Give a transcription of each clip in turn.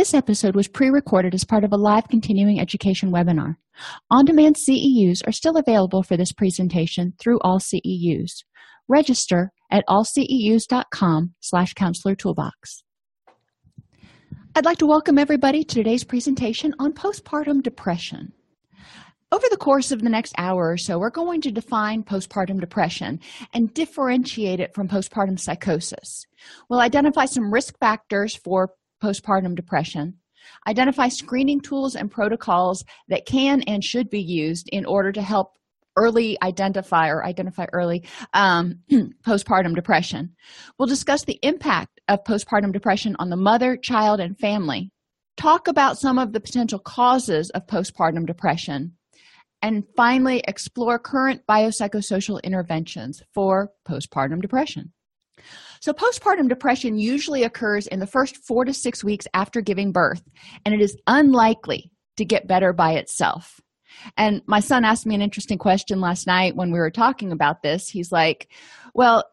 This episode was pre recorded as part of a live continuing education webinar. On demand CEUs are still available for this presentation through AllCEUs. Register at allceus.com slash counselor toolbox. I'd like to welcome everybody to today's presentation on postpartum depression. Over the course of the next hour or so, we're going to define postpartum depression and differentiate it from postpartum psychosis. We'll identify some risk factors for postpartum depression, identify screening tools and protocols that can and should be used in order to help early identify or identify early um, postpartum depression. We'll discuss the impact of postpartum depression on the mother, child, and family. Talk about some of the potential causes of postpartum depression. And finally, explore current biopsychosocial interventions for postpartum depression. So, postpartum depression usually occurs in the first four to six weeks after giving birth, and it is unlikely to get better by itself. And my son asked me an interesting question last night when we were talking about this. He's like, Well,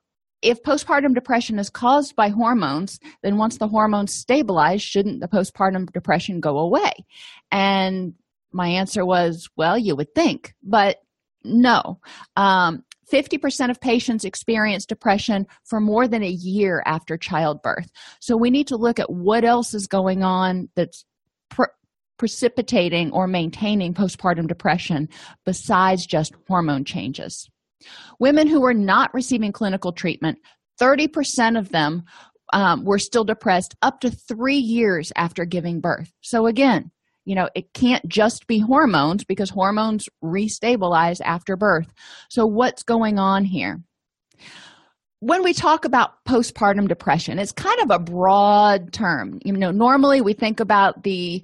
if postpartum depression is caused by hormones, then once the hormones stabilize, shouldn't the postpartum depression go away? And my answer was, Well, you would think, but no. Um, 50% of patients experience depression for more than a year after childbirth. So we need to look at what else is going on that's pre- precipitating or maintaining postpartum depression besides just hormone changes. Women who were not receiving clinical treatment, 30% of them um, were still depressed up to three years after giving birth. So, again, you know it can't just be hormones because hormones restabilize after birth. So what's going on here? When we talk about postpartum depression it's kind of a broad term. You know normally we think about the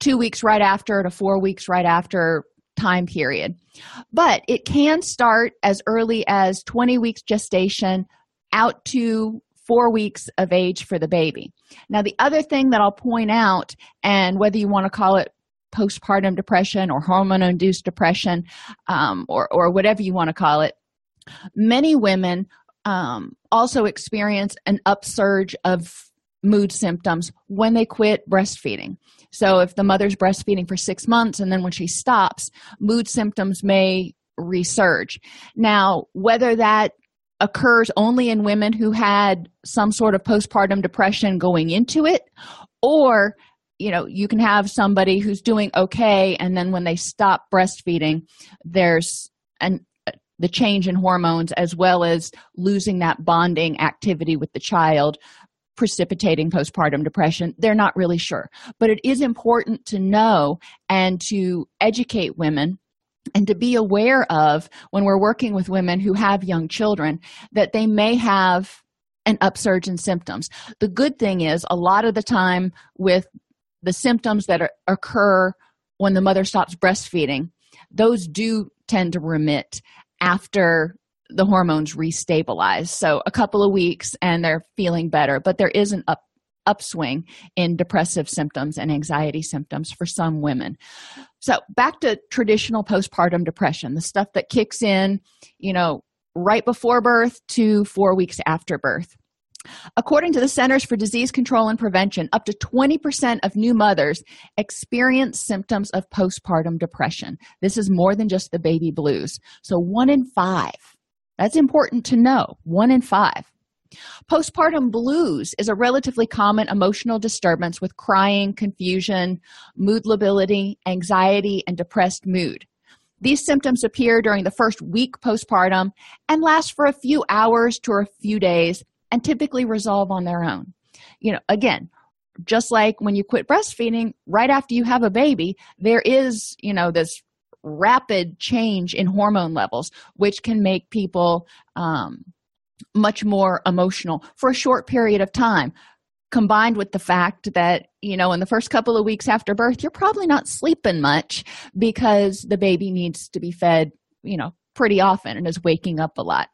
two weeks right after to four weeks right after time period. But it can start as early as 20 weeks gestation out to four weeks of age for the baby. Now, the other thing that I'll point out, and whether you want to call it postpartum depression or hormone induced depression um, or, or whatever you want to call it, many women um, also experience an upsurge of mood symptoms when they quit breastfeeding. So, if the mother's breastfeeding for six months and then when she stops, mood symptoms may resurge. Now, whether that occurs only in women who had some sort of postpartum depression going into it or you know you can have somebody who's doing okay and then when they stop breastfeeding there's an uh, the change in hormones as well as losing that bonding activity with the child precipitating postpartum depression. They're not really sure. But it is important to know and to educate women and to be aware of when we're working with women who have young children that they may have an upsurge in symptoms. The good thing is, a lot of the time, with the symptoms that are, occur when the mother stops breastfeeding, those do tend to remit after the hormones restabilize. So, a couple of weeks and they're feeling better, but there is an up upswing in depressive symptoms and anxiety symptoms for some women. So, back to traditional postpartum depression, the stuff that kicks in, you know, right before birth to four weeks after birth. According to the Centers for Disease Control and Prevention, up to 20% of new mothers experience symptoms of postpartum depression. This is more than just the baby blues. So, one in five That's important to know. One in five. Postpartum blues is a relatively common emotional disturbance with crying, confusion, mood lability, anxiety, and depressed mood. These symptoms appear during the first week postpartum and last for a few hours to a few days and typically resolve on their own. You know, again, just like when you quit breastfeeding, right after you have a baby, there is, you know, this rapid change in hormone levels, which can make people um, much more emotional for a short period of time combined with the fact that you know in the first couple of weeks after birth you're probably not sleeping much because the baby needs to be fed you know pretty often and is waking up a lot.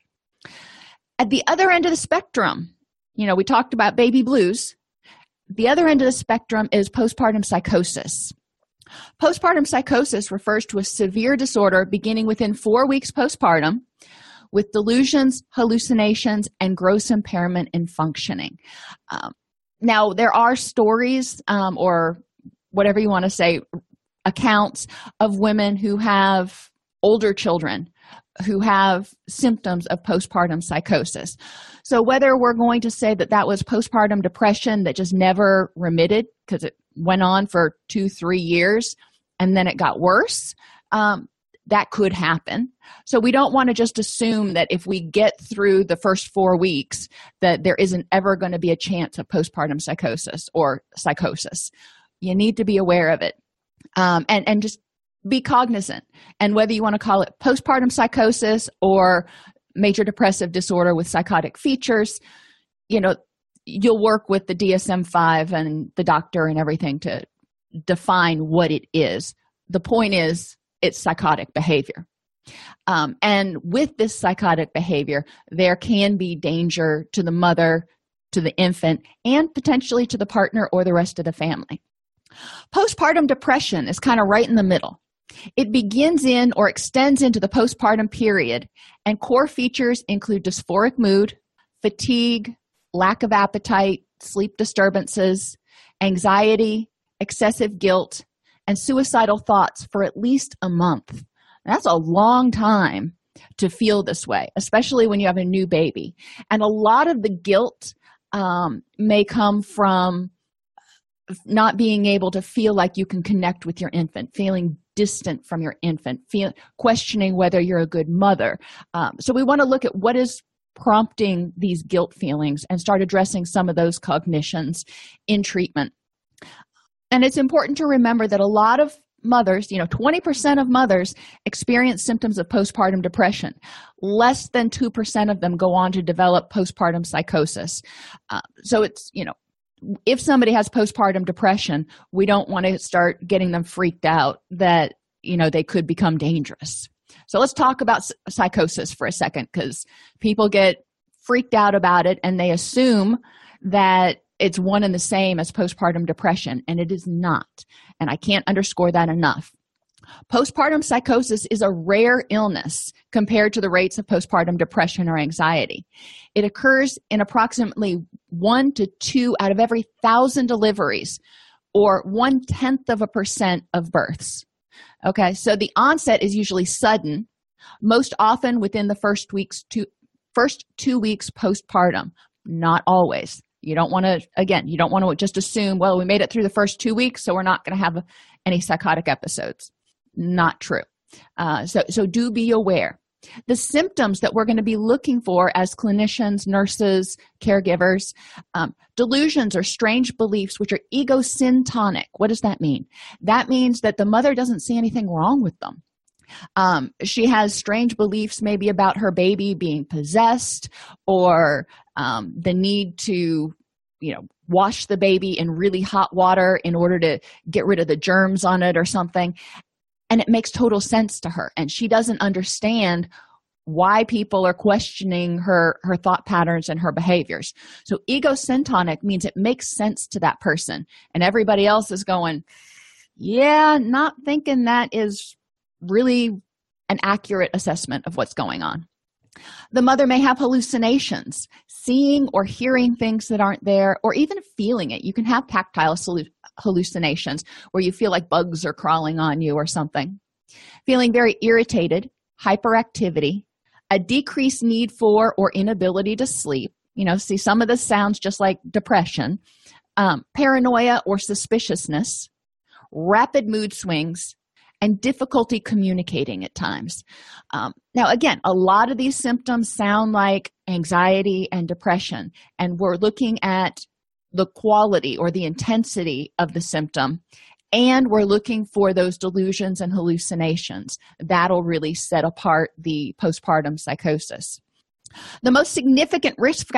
At the other end of the spectrum you know we talked about baby blues. The other end of the spectrum is postpartum psychosis. Postpartum psychosis refers to a severe disorder beginning within four weeks postpartum with delusions, hallucinations, and gross impairment in functioning. Um, now, there are stories um, or whatever you want to say, accounts of women who have older children who have symptoms of postpartum psychosis. So, whether we're going to say that that was postpartum depression that just never remitted because it went on for two, three years and then it got worse, um, that could happen. So we don't want to just assume that if we get through the first four weeks, that there isn't ever going to be a chance of postpartum psychosis or psychosis. You need to be aware of it um, and, and just be cognizant. And whether you want to call it postpartum psychosis or major depressive disorder with psychotic features, you know, you'll work with the DSM 5 and the doctor and everything to define what it is. The point is, it's psychotic behavior. Um, and with this psychotic behavior, there can be danger to the mother, to the infant, and potentially to the partner or the rest of the family. Postpartum depression is kind of right in the middle. It begins in or extends into the postpartum period, and core features include dysphoric mood, fatigue, lack of appetite, sleep disturbances, anxiety, excessive guilt, and suicidal thoughts for at least a month. That's a long time to feel this way, especially when you have a new baby. And a lot of the guilt um, may come from not being able to feel like you can connect with your infant, feeling distant from your infant, feel, questioning whether you're a good mother. Um, so, we want to look at what is prompting these guilt feelings and start addressing some of those cognitions in treatment and it's important to remember that a lot of mothers, you know, 20% of mothers experience symptoms of postpartum depression. Less than 2% of them go on to develop postpartum psychosis. Uh, so it's, you know, if somebody has postpartum depression, we don't want to start getting them freaked out that, you know, they could become dangerous. So let's talk about psychosis for a second because people get freaked out about it and they assume that it's one and the same as postpartum depression, and it is not. And I can't underscore that enough. Postpartum psychosis is a rare illness compared to the rates of postpartum depression or anxiety. It occurs in approximately one to two out of every thousand deliveries, or one tenth of a percent of births. Okay, so the onset is usually sudden, most often within the first weeks to first two weeks postpartum, not always you don't want to again you don't want to just assume well we made it through the first two weeks so we're not going to have any psychotic episodes. Not true. Uh, so so do be aware. The symptoms that we're going to be looking for as clinicians nurses caregivers um, delusions or strange beliefs which are egosyntonic. What does that mean? That means that the mother doesn't see anything wrong with them. Um, she has strange beliefs maybe about her baby being possessed or um, the need to you know wash the baby in really hot water in order to get rid of the germs on it or something. And it makes total sense to her. And she doesn't understand why people are questioning her her thought patterns and her behaviors. So egocentric means it makes sense to that person. And everybody else is going yeah not thinking that is really an accurate assessment of what's going on the mother may have hallucinations, seeing or hearing things that aren't there, or even feeling it. You can have tactile hallucinations where you feel like bugs are crawling on you or something. Feeling very irritated, hyperactivity, a decreased need for or inability to sleep. You know, see, some of this sounds just like depression, um, paranoia or suspiciousness, rapid mood swings, and difficulty communicating at times. Um, now, again, a lot of these symptoms sound like anxiety and depression, and we're looking at the quality or the intensity of the symptom and we're looking for those delusions and hallucinations. That'll really set apart the postpartum psychosis. The most significant risk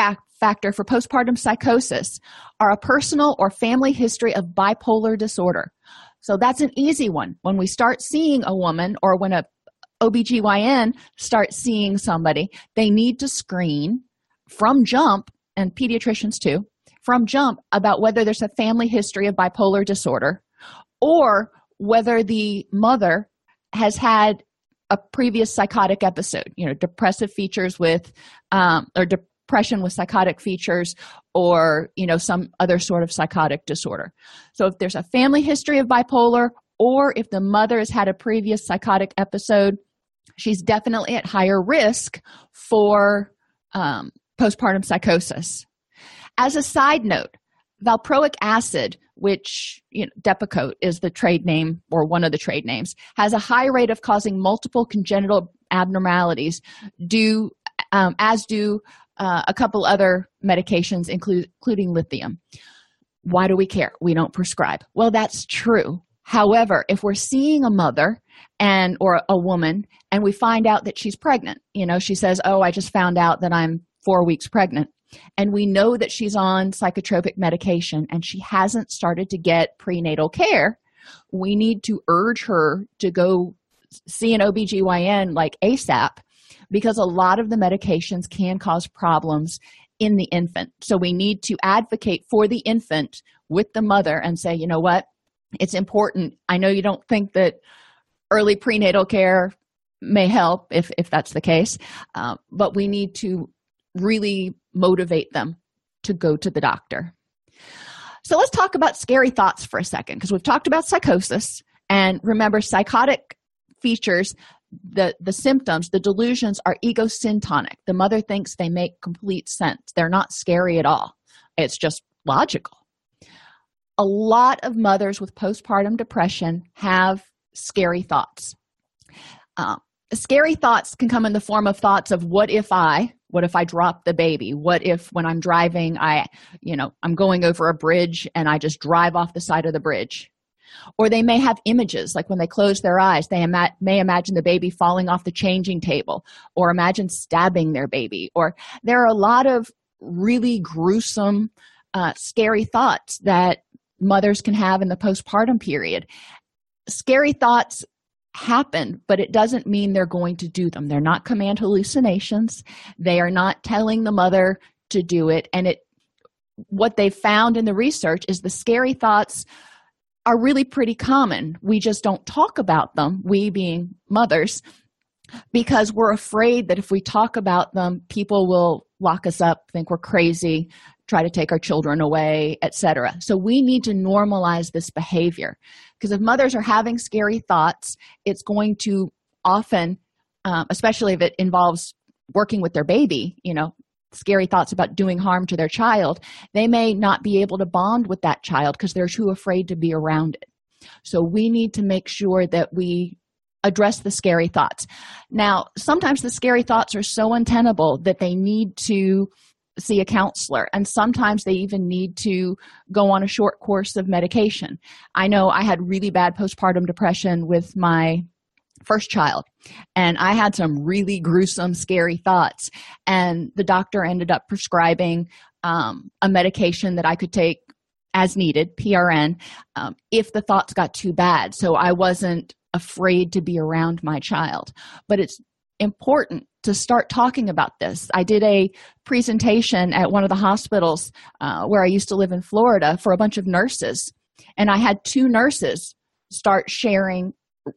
factor for postpartum psychosis are a personal or family history of bipolar disorder so that's an easy one. When we start seeing a woman or when a OBGYN starts seeing somebody they need to screen from jump and pediatricians too from jump about whether there's a family history of bipolar disorder or whether the mother has had a previous psychotic episode you know depressive features with um, or depression with psychotic features or you know some other sort of psychotic disorder. So if there's a family history of bipolar or if the mother has had a previous psychotic episode she's definitely at higher risk for um, postpartum psychosis. As a side note valproic acid which you know, depakote is the trade name or one of the trade names has a high rate of causing multiple congenital abnormalities due um, as do uh, a couple other medications include, including lithium. Why do we care? We don't prescribe. Well that's true. However if we're seeing a mother and or a woman and we find out that she's pregnant you know she says oh i just found out that i'm four weeks pregnant. And we know that she's on psychotropic medication and she hasn't started to get prenatal care we need to urge her to go see an OBGYN like ASAP because a lot of the medications can cause problems in the infant. So we need to advocate for the infant with the mother and say, you know what, it's important. I know you don't think that early prenatal care may help if, if that's the case, uh, but we need to really motivate them to go to the doctor. So let's talk about scary thoughts for a second because we've talked about psychosis. And remember, psychotic features, the, the symptoms, the delusions are egosyntonic. The mother thinks they make complete sense. They're not scary at all, it's just logical. A lot of mothers with postpartum depression have scary thoughts. Uh, scary thoughts can come in the form of thoughts of what if I, what if i drop the baby what if when i'm driving i you know i'm going over a bridge and i just drive off the side of the bridge or they may have images like when they close their eyes they ima- may imagine the baby falling off the changing table or imagine stabbing their baby or there are a lot of really gruesome uh, scary thoughts that mothers can have in the postpartum period scary thoughts happen, but it doesn't mean they're going to do them. They're not command hallucinations. They are not telling the mother to do it. And it what they found in the research is the scary thoughts are really pretty common. We just don't talk about them, we being mothers, because we're afraid that if we talk about them, people will lock us up, think we're crazy, try to take our children away, etc. So we need to normalize this behavior because if mothers are having scary thoughts, it's going to often, um, especially if it involves working with their baby, you know, scary thoughts about doing harm to their child, they may not be able to bond with that child because they're too afraid to be around it. So we need to make sure that we address the scary thoughts. Now, sometimes the scary thoughts are so untenable that they need to see a counselor and sometimes they even need to go on a short course of medication i know i had really bad postpartum depression with my first child. And i had some really gruesome scary thoughts. And the doctor ended up prescribing um, a medication that i could take as needed prn um, if the thoughts got too bad. So i wasn't afraid to be around my child. But it's important to start talking about this. I did a presentation at one of the hospitals uh, where I used to live in Florida for a bunch of nurses, and I had two nurses start sharing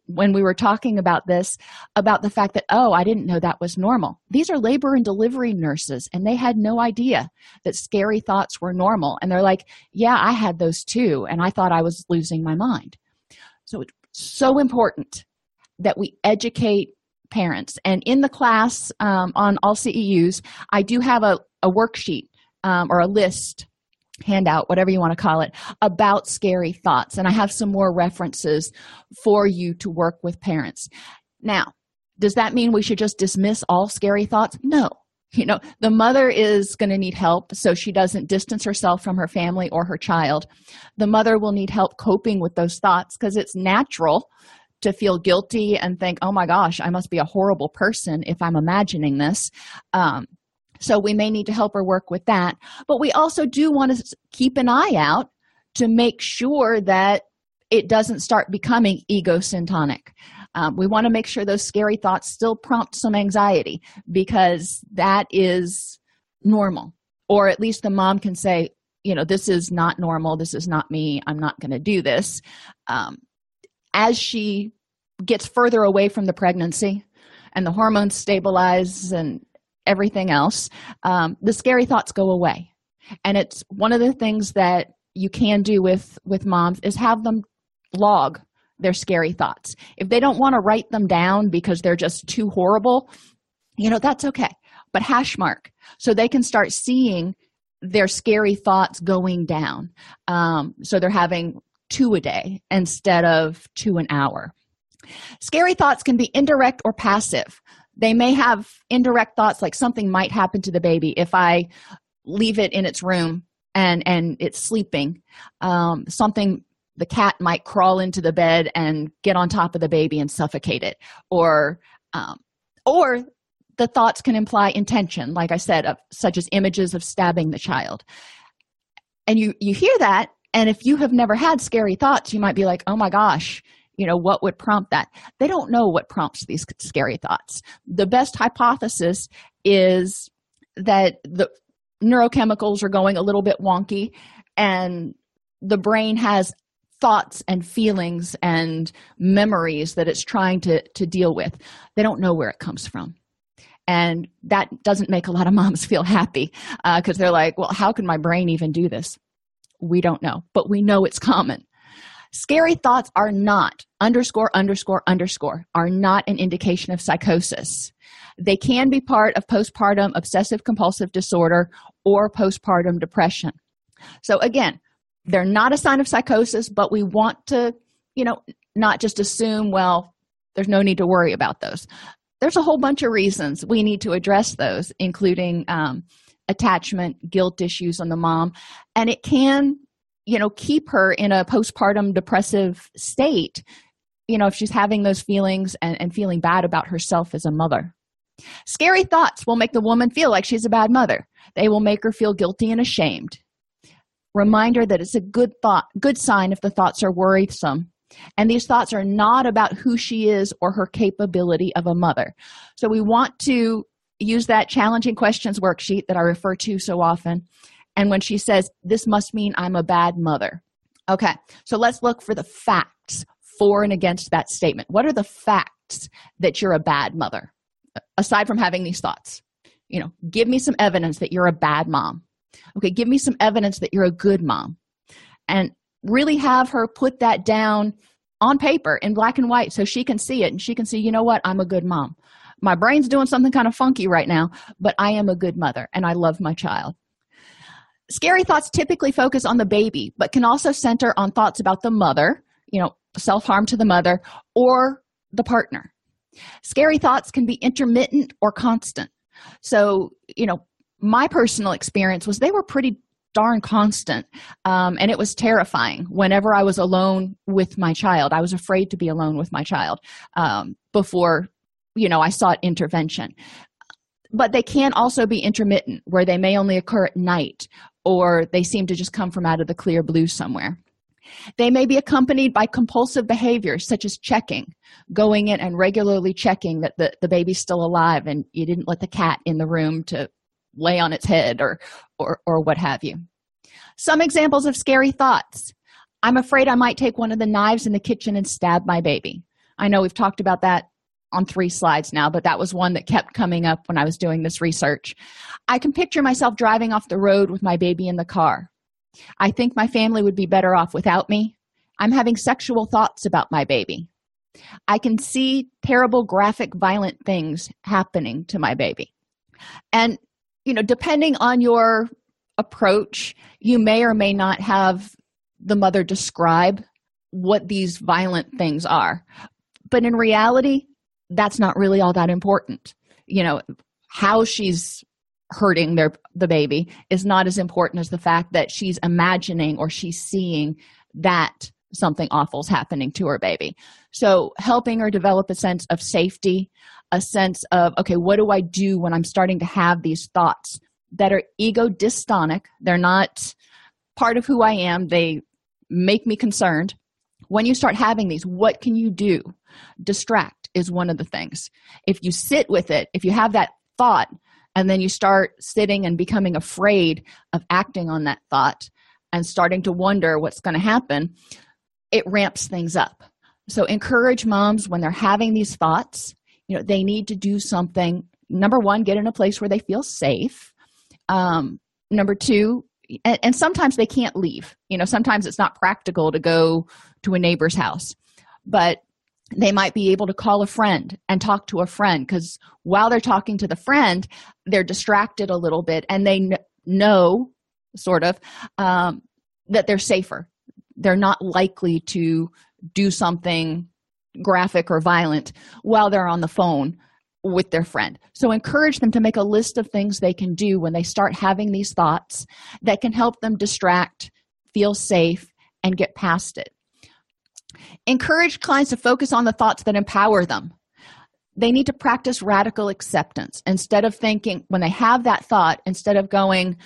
when we were talking about this about the fact that oh i didn't know that was normal. These are labor and delivery nurses and they had no idea that scary thoughts were normal. And they're like yeah i had those too and i thought i was losing my mind. So it's so important that we educate parents. And in the class um, on AllCEUs, I do have a, a worksheet um, or a list handout, whatever you want to call it, about scary thoughts. And I have some more references for you to work with parents. Now, does that mean we should just dismiss all scary thoughts? No. You know, the mother is going to need help so she doesn't distance herself from her family or her child. The mother will need help coping with those thoughts because it's natural to feel guilty and think, oh my gosh, I must be a horrible person if I'm imagining this. Um, so we may need to help her work with that. But we also do want to keep an eye out to make sure that it doesn't start becoming ego syntonic. Um, we want to make sure those scary thoughts still prompt some anxiety because that is normal. Or at least the mom can say, you know, this is not normal. This is not me. I'm not going to do this. Um, as she gets further away from the pregnancy and the hormones stabilize and everything else, um, the scary thoughts go away. And it's one of the things that you can do with with moms is have them log their scary thoughts. If they don't want to write them down because they're just too horrible, you know, that's okay. But hash mark so they can start seeing their scary thoughts going down. Um, so they're having two a day instead of two an hour. Scary thoughts can be indirect or passive. They may have indirect thoughts like something might happen to the baby if I leave it in its room and and it's sleeping. Um, something the cat might crawl into the bed and get on top of the baby and suffocate it, or um, or the thoughts can imply intention, like I said, of, such as images of stabbing the child. And you you hear that and if you have never had scary thoughts, you might be like, oh my gosh, you know, what would prompt that? They don't know what prompts these scary thoughts. The best hypothesis is that the neurochemicals are going a little bit wonky and the brain has thoughts and feelings and memories that it's trying to, to deal with. They don't know where it comes from and that doesn't make a lot of moms feel happy because uh, they're like well how can my brain even do this we don't know, but we know it's common. Scary thoughts are not, underscore, underscore, underscore, are not an indication of psychosis. They can be part of postpartum obsessive compulsive disorder or postpartum depression. So, again, they're not a sign of psychosis, but we want to, you know, not just assume, well, there's no need to worry about those. There's a whole bunch of reasons we need to address those, including um, attachment guilt issues on the mom and it can you know keep her in a postpartum depressive state you know if she's having those feelings and, and feeling bad about herself as a mother. Scary thoughts will make the woman feel like she's a bad mother. They will make her feel guilty and ashamed. Reminder that it's a good thought good sign if the thoughts are worrisome. And these thoughts are not about who she is or her capability of a mother. So we want to use that challenging questions worksheet that I refer to so often. And when she says, This must mean I'm a bad mother. Okay, so let's look for the facts for and against that statement. What are the facts that you're a bad mother, aside from having these thoughts? You know, give me some evidence that you're a bad mom. Okay, give me some evidence that you're a good mom. And really have her put that down on paper in black and white so she can see it and she can see, you know what, I'm a good mom my brain's doing something kind of funky right now, but I am a good mother and I love my child. Scary thoughts typically focus on the baby, but can also center on thoughts about the mother, you know, self harm to the mother, or the partner. Scary thoughts can be intermittent or constant. So, you know, my personal experience was they were pretty darn constant um, and it was terrifying whenever i was alone with my child i was afraid to be alone with my child um, before you know i sought intervention but they can also be intermittent where they may only occur at night or they seem to just come from out of the clear blue somewhere. They may be accompanied by compulsive behaviors such as checking going in and regularly checking that the, the baby's still alive and you didn't let the cat in the room to lay on its head or or or what have you. Some examples of scary thoughts. I'm afraid i might take one of the knives in the kitchen and stab my baby. I know we've talked about that on three slides now, but that was one that kept coming up when I was doing this research. I can picture myself driving off the road with my baby in the car. I think my family would be better off without me. I'm having sexual thoughts about my baby. I can see terrible, graphic, violent things happening to my baby. And, you know, depending on your approach, you may or may not have the mother describe what these violent things are. But in reality, that's not really all that important. You know, how she's hurting their the baby is not as important as the fact that she's imagining or she's seeing that something awful is happening to her baby. So, helping her develop a sense of safety, a sense of, okay, what do I do when I'm starting to have these thoughts that are ego dystonic? They're not part of who I am, they make me concerned. When you start having these, what can you do? Distract is one of the things. If you sit with it, if you have that thought, and then you start sitting and becoming afraid of acting on that thought and starting to wonder what's going to happen, it ramps things up. So encourage moms when they're having these thoughts, you know, they need to do something. Number one, get in a place where they feel safe. Um, number two, and, and sometimes they can't leave. You know, sometimes it's not practical to go to a neighbor's house, but they might be able to call a friend and talk to a friend because while they're talking to the friend, they're distracted a little bit and they kn- know, sort of, um, that they're safer they're not likely to do something graphic or violent while they're on the phone with their friend. So encourage them to make a list of things they can do when they start having these thoughts that can help them distract, feel safe, and get past it. Encourage clients to focus on the thoughts that empower them. They need to practice radical acceptance instead of thinking, when they have that thought, instead of going,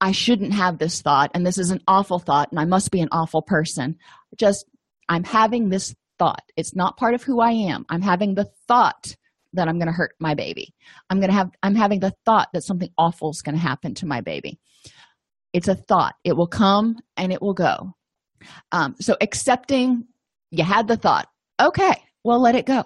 I shouldn't have this thought, and this is an awful thought, and I must be an awful person. Just, I'm having this thought. It's not part of who I am. I'm having the thought that I'm going to hurt my baby. I'm going to have, I'm having the thought that something awful is going to happen to my baby. It's a thought. It will come and it will go. Um, so accepting you had the thought, okay, well, let it go.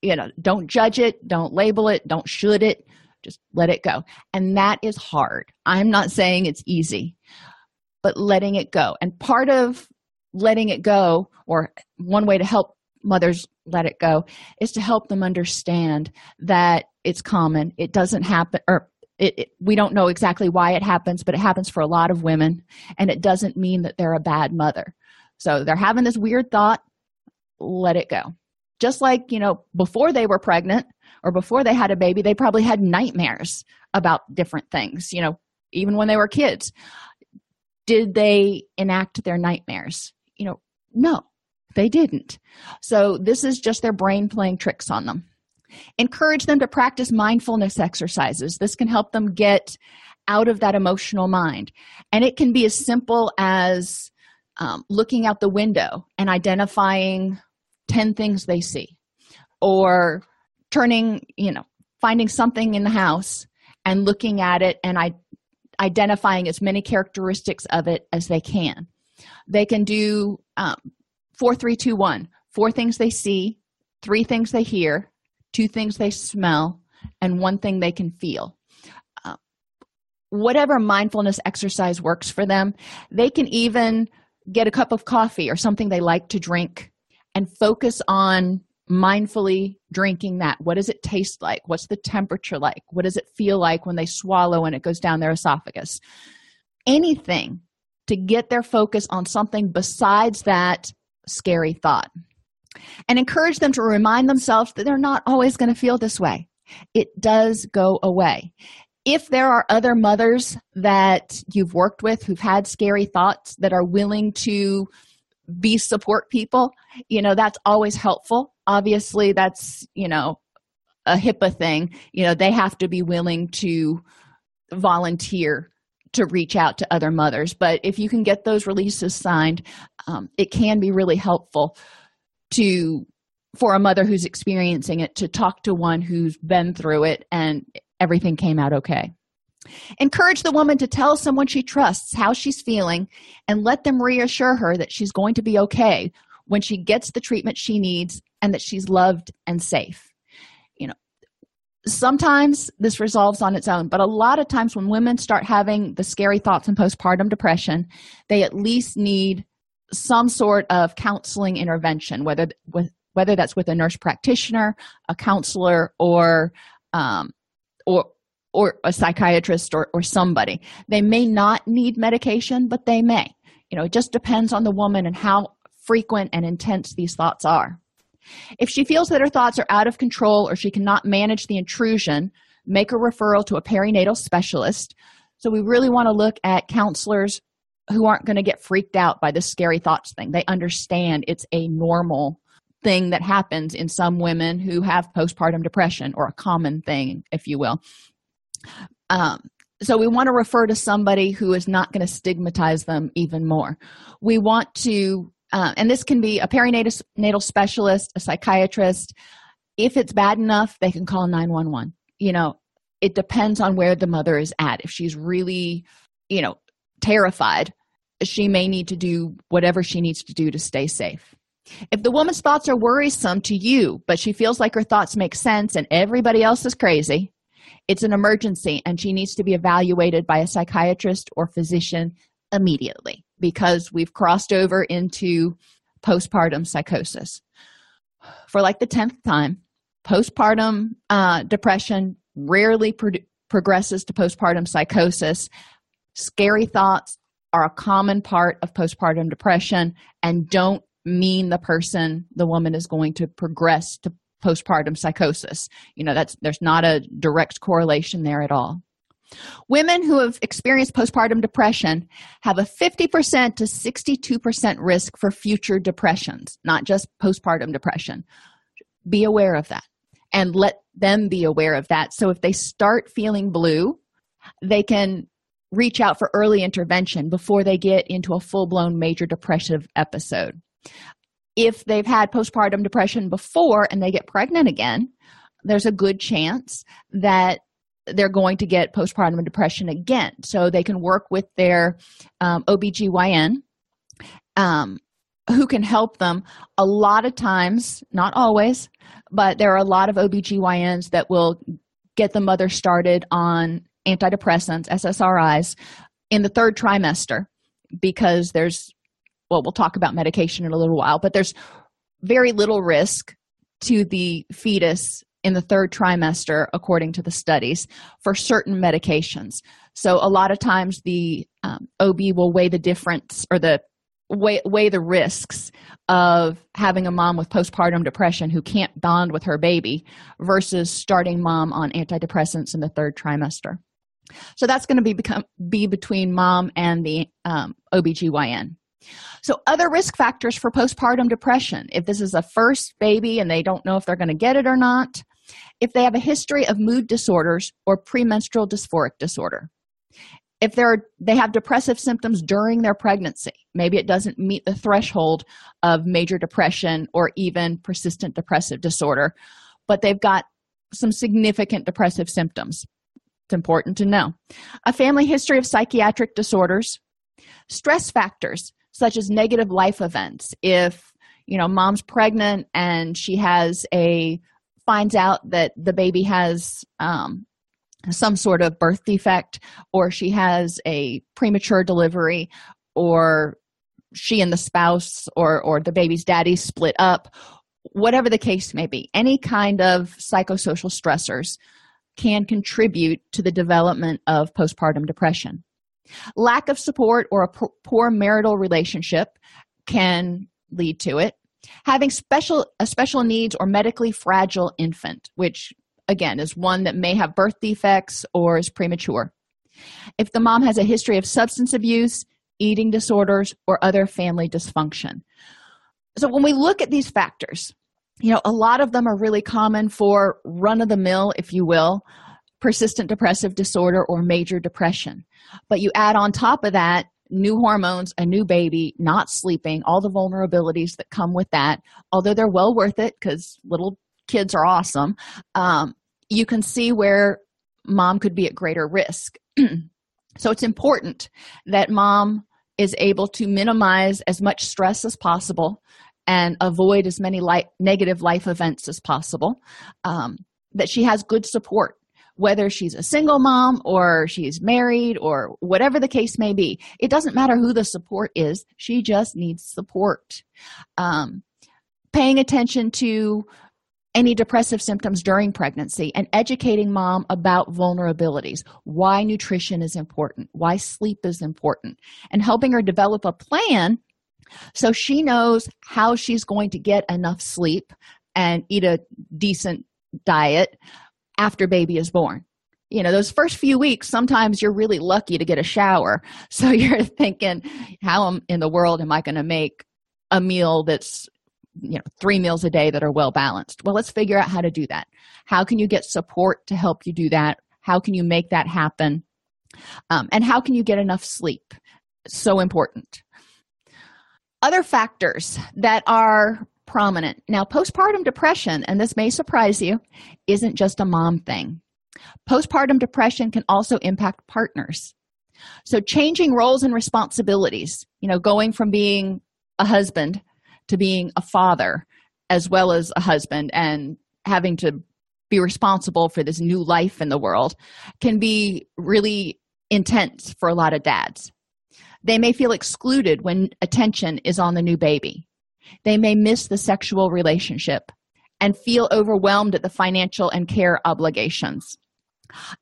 You know, don't judge it, don't label it, don't should it just let it go. And that is hard. I'm not saying it's easy, but letting it go. And part of letting it go, or one way to help mothers let it go, is to help them understand that it's common. It doesn't happen, or it, it, we don't know exactly why it happens, but it happens for a lot of women, and it doesn't mean that they're a bad mother. So they're having this weird thought, let it go. Just like, you know, before they were pregnant, or before they had a baby they probably had nightmares about different things you know even when they were kids did they enact their nightmares you know no they didn't so this is just their brain playing tricks on them encourage them to practice mindfulness exercises. This can help them get out of that emotional mind. And it can be as simple as um, looking out the window and identifying 10 things they see or turning you know finding something in the house and looking at it and I, identifying as many characteristics of it as they can. They can do um, four three two one. Four things they see three things they hear two things they smell and one thing they can feel. Uh, whatever mindfulness exercise works for them they can even get a cup of coffee or something they like to drink and focus on mindfully drinking that. What does it taste like? What's the temperature like? What does it feel like when they swallow and it goes down their esophagus? Anything to get their focus on something besides that scary thought and encourage them to remind themselves that they're not always going to feel this way. It does go away. If there are other mothers that you've worked with who've had scary thoughts that are willing to be support people you know that's always helpful. Obviously that's you know a hipaa thing. You know they have to be willing to volunteer to reach out to other mothers. But if you can get those releases signed um, it can be really helpful to for a mother who's experiencing it to talk to one who's been through it and everything came out okay Encourage the woman to tell someone she trusts how she's feeling and let them reassure her that she's going to be okay when she gets the treatment she needs and that she's loved and safe. You know, sometimes this resolves on its own, but a lot of times when women start having the scary thoughts and postpartum depression, they at least need some sort of counseling intervention, whether with, whether that's with a nurse practitioner a counselor or um, or or a psychiatrist or, or somebody. They may not need medication but they may. You know it just depends on the woman and how frequent and intense these thoughts are. If she feels that her thoughts are out of control or she cannot manage the intrusion make a referral to a perinatal specialist. So we really want to look at counselors who aren't going to get freaked out by this scary thoughts thing. They understand it's a normal thing that happens in some women who have postpartum depression or a common thing if you will. Um, so we want to refer to somebody who is not going to stigmatize them even more. We want to uh, and this can be a perinatal specialist a psychiatrist. If it's bad enough they can call 911 you know it depends on where the mother is at. If she's really you know terrified she may need to do whatever she needs to do to stay safe. If the woman's thoughts are worrisome to you but she feels like her thoughts make sense and everybody else is crazy it's an emergency and she needs to be evaluated by a psychiatrist or physician immediately because we've crossed over into postpartum psychosis. For like the 10th time postpartum uh, depression rarely pro- progresses to postpartum psychosis scary thoughts are a common part of postpartum depression and don't mean the person the woman is going to progress to postpartum psychosis. You know that's there's not a direct correlation there at all. Women who have experienced postpartum depression have a 50% to 62% risk for future depressions not just postpartum depression. Be aware of that and let them be aware of that. So if they start feeling blue they can reach out for early intervention before they get into a full-blown major depressive episode. If they've had postpartum depression before and they get pregnant again there's a good chance that they're going to get postpartum depression again. So they can work with their um, obgyn um, who can help them. A lot of times not always but there are a lot of obgyns that will get the mother started on antidepressants ssris in the third trimester because there's well we'll talk about medication in a little while but there's very little risk to the fetus in the third trimester according to the studies for certain medications. So a lot of times the um, ob will weigh the difference or the weigh, weigh the risks of having a mom with postpartum depression who can't bond with her baby versus starting mom on antidepressants in the third trimester so that's going to be become be between mom and the um, obgyn so, other risk factors for postpartum depression. If this is a first baby and they don't know if they're going to get it or not, if they have a history of mood disorders or premenstrual dysphoric disorder, if they're they have depressive symptoms during their pregnancy. Maybe it doesn't meet the threshold of major depression or even persistent depressive disorder but they've got some significant depressive symptoms it's important to know. A family history of psychiatric disorders stress factors such as negative life events. If you know mom's pregnant and she has a finds out that the baby has um, some sort of birth defect or she has a premature delivery or she and the spouse or or the baby's daddy split up whatever the case may be any kind of psychosocial stressors can contribute to the development of postpartum depression. Lack of support or a poor marital relationship can lead to it. Having special a special needs or medically fragile infant which again is one that may have birth defects or is premature. If the mom has a history of substance abuse eating disorders or other family dysfunction. So when we look at these factors you know a lot of them are really common for run of the mill if you will persistent depressive disorder or major depression. But you add on top of that new hormones a new baby not sleeping all the vulnerabilities that come with that. Although they're well worth it because little kids are awesome um, you can see where mom could be at greater risk. So it's important that mom is able to minimize as much stress as possible and avoid as many light, negative life events as possible. Um, that she has good support whether she's a single mom or she's married or whatever the case may be. It doesn't matter who the support is she just needs support. Um, paying attention to any depressive symptoms during pregnancy and educating mom about vulnerabilities, why nutrition is important, why sleep is important, and helping her develop a plan so she knows how she's going to get enough sleep and eat a decent diet after baby is born. You know those first few weeks sometimes you're really lucky to get a shower. So you're thinking how in the world am i going to make a meal that's you know three meals a day that are well balanced well let's figure out how to do that. How can you get support to help you do that? How can you make that happen? Um, and how can you get enough sleep? So important other factors that are prominent. Now postpartum depression and this may surprise you isn't just a mom thing. Postpartum depression can also impact partners. So changing roles and responsibilities you know going from being a husband to being a father as well as a husband and having to be responsible for this new life in the world can be really intense for a lot of dads they may feel excluded when attention is on the new baby. They may miss the sexual relationship and feel overwhelmed at the financial and care obligations.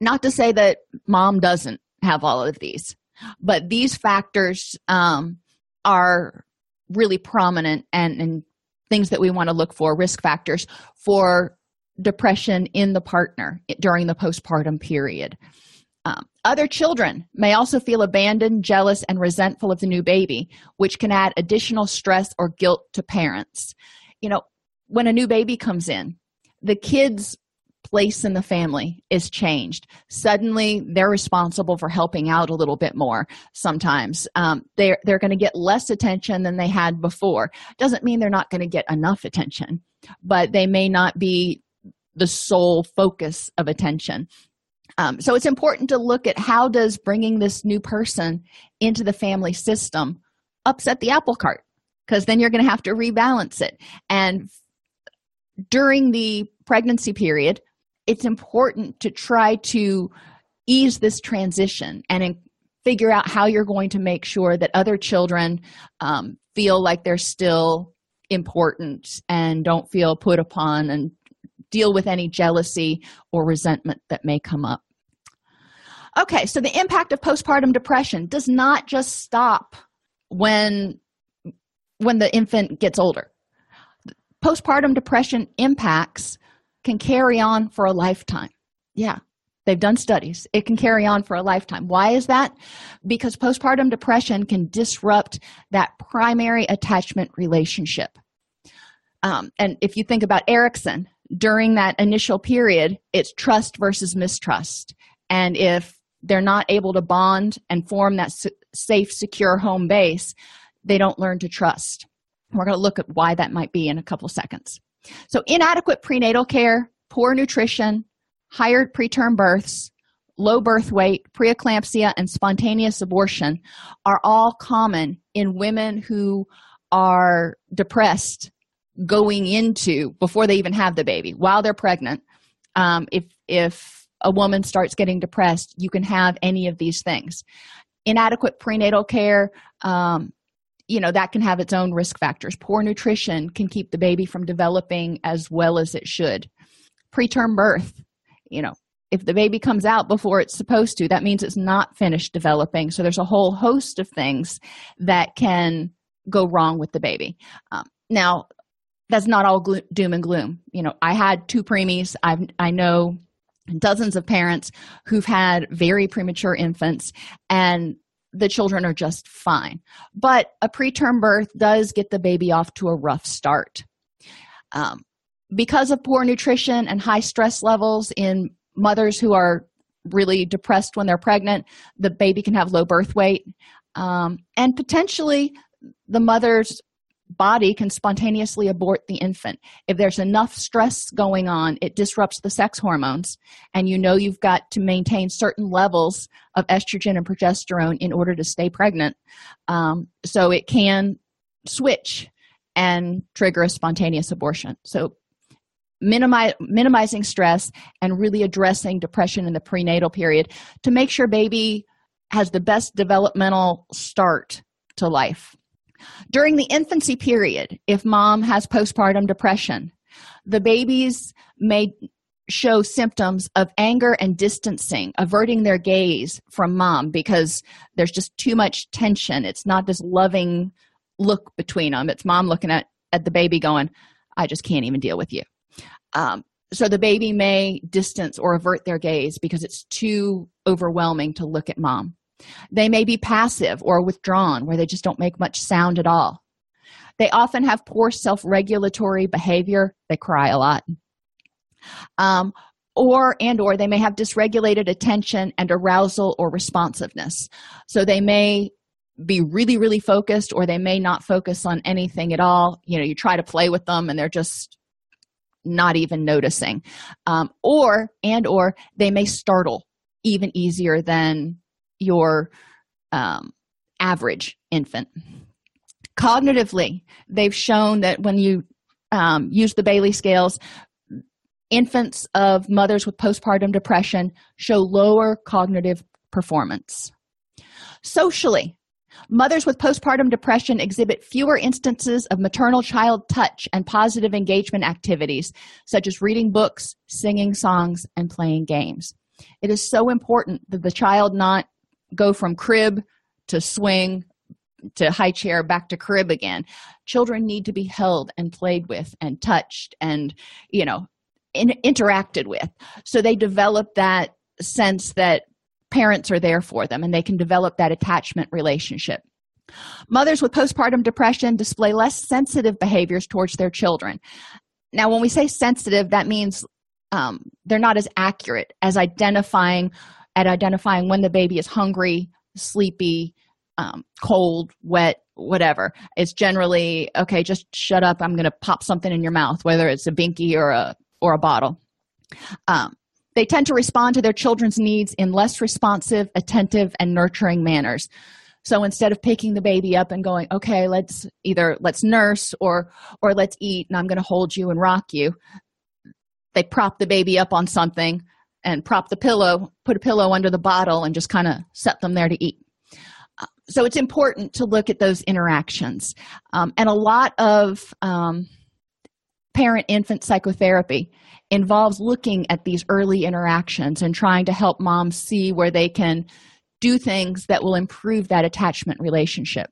Not to say that mom doesn't have all of these but these factors um, are really prominent and, and things that we want to look for risk factors for depression in the partner during the postpartum period um, other children may also feel abandoned jealous and resentful of the new baby which can add additional stress or guilt to parents. You know when a new baby comes in the kids place in the family is changed. Suddenly they're responsible for helping out a little bit more sometimes. Um, they're, they're going to get less attention than they had before. Doesn't mean they're not going to get enough attention but they may not be the sole focus of attention um, so it's important to look at how does bringing this new person into the family system upset the apple cart because then you're going to have to rebalance it. And during the pregnancy period it's important to try to ease this transition and figure out how you're going to make sure that other children um, feel like they're still important and don't feel put upon and deal with any jealousy or resentment that may come up. Okay, so the impact of postpartum depression does not just stop when when the infant gets older. Postpartum depression impacts can carry on for a lifetime. Yeah, they've done studies. It can carry on for a lifetime. Why is that? Because postpartum depression can disrupt that primary attachment relationship. Um, and if you think about Erikson, during that initial period, it's trust versus mistrust. And if they're not able to bond and form that safe, secure home base, they don't learn to trust. We're going to look at why that might be in a couple seconds. So, inadequate prenatal care, poor nutrition, higher preterm births, low birth weight, preeclampsia, and spontaneous abortion are all common in women who are depressed going into before they even have the baby while they're pregnant. Um, if if a woman starts getting depressed, you can have any of these things. Inadequate prenatal care, um, you know that can have its own risk factors poor nutrition can keep the baby from developing as well as it should preterm birth you know if the baby comes out before it's supposed to that means it's not finished developing so there's a whole host of things that can go wrong with the baby um, now that's not all glo- doom and gloom you know i had two preemies i i know dozens of parents who've had very premature infants and the children are just fine. But a preterm birth does get the baby off to a rough start. Um, because of poor nutrition and high stress levels in mothers who are really depressed when they're pregnant, the baby can have low birth weight. Um, and potentially, the mother's body can spontaneously abort the infant. If there's enough stress going on, it disrupts the sex hormones, and you know you've got to maintain certain levels of estrogen and progesterone in order to stay pregnant. Um, so it can switch and trigger a spontaneous abortion. So minimizing stress and really addressing depression in the prenatal period to make sure baby has the best developmental start to life During the infancy period, if mom has postpartum depression, the babies may show symptoms of anger and distancing, averting their gaze from mom because there's just too much tension. It's not this loving look between them. It's mom looking at, at the baby going, I just can't even deal with you. Um, so the baby may distance or avert their gaze because it's too overwhelming to look at mom. They may be passive or withdrawn, where they just don't make much sound at all. They often have poor self regulatory behavior. They cry a lot. Um, or and or they may have dysregulated attention and arousal or responsiveness so they may be really really focused or they may not focus on anything at all you know you try to play with them and they're just not even noticing um, or and or they may startle even easier than your um, average infant cognitively they've shown that when you um, use the Bayley scales infants of mothers with postpartum depression show lower cognitive performance socially Mothers with postpartum depression exhibit fewer instances of maternal child touch and positive engagement activities, such as reading books, singing songs, and playing games. It is so important that the child not go from crib to swing to high chair back to crib again. Children need to be held and played with and touched and, you know, in, interacted with. So they develop that sense that parents are there for them and they can develop that attachment relationship. Mothers with postpartum depression display less sensitive behaviors towards their children. Now, when we say sensitive, that means um, they're not as accurate as identifying at identifying when the baby is hungry, sleepy, um, cold, wet, whatever. It's generally okay. Just shut up. I'm to pop something in your mouth, whether it's a binky or a or a bottle. Um, they tend to respond to their children's needs in less responsive, attentive, and nurturing manners. So instead of picking the baby up and going, okay, let's either let's nurse or or let's eat and I'm going to hold you and rock you, they prop the baby up on something and prop the pillow, put a pillow under the bottle and just kind of set them there to eat. Uh, so it's important to look at those interactions. Um, and a lot of um, parent infant psychotherapy involves looking at these early interactions and trying to help moms see where they can do things that will improve that attachment relationship.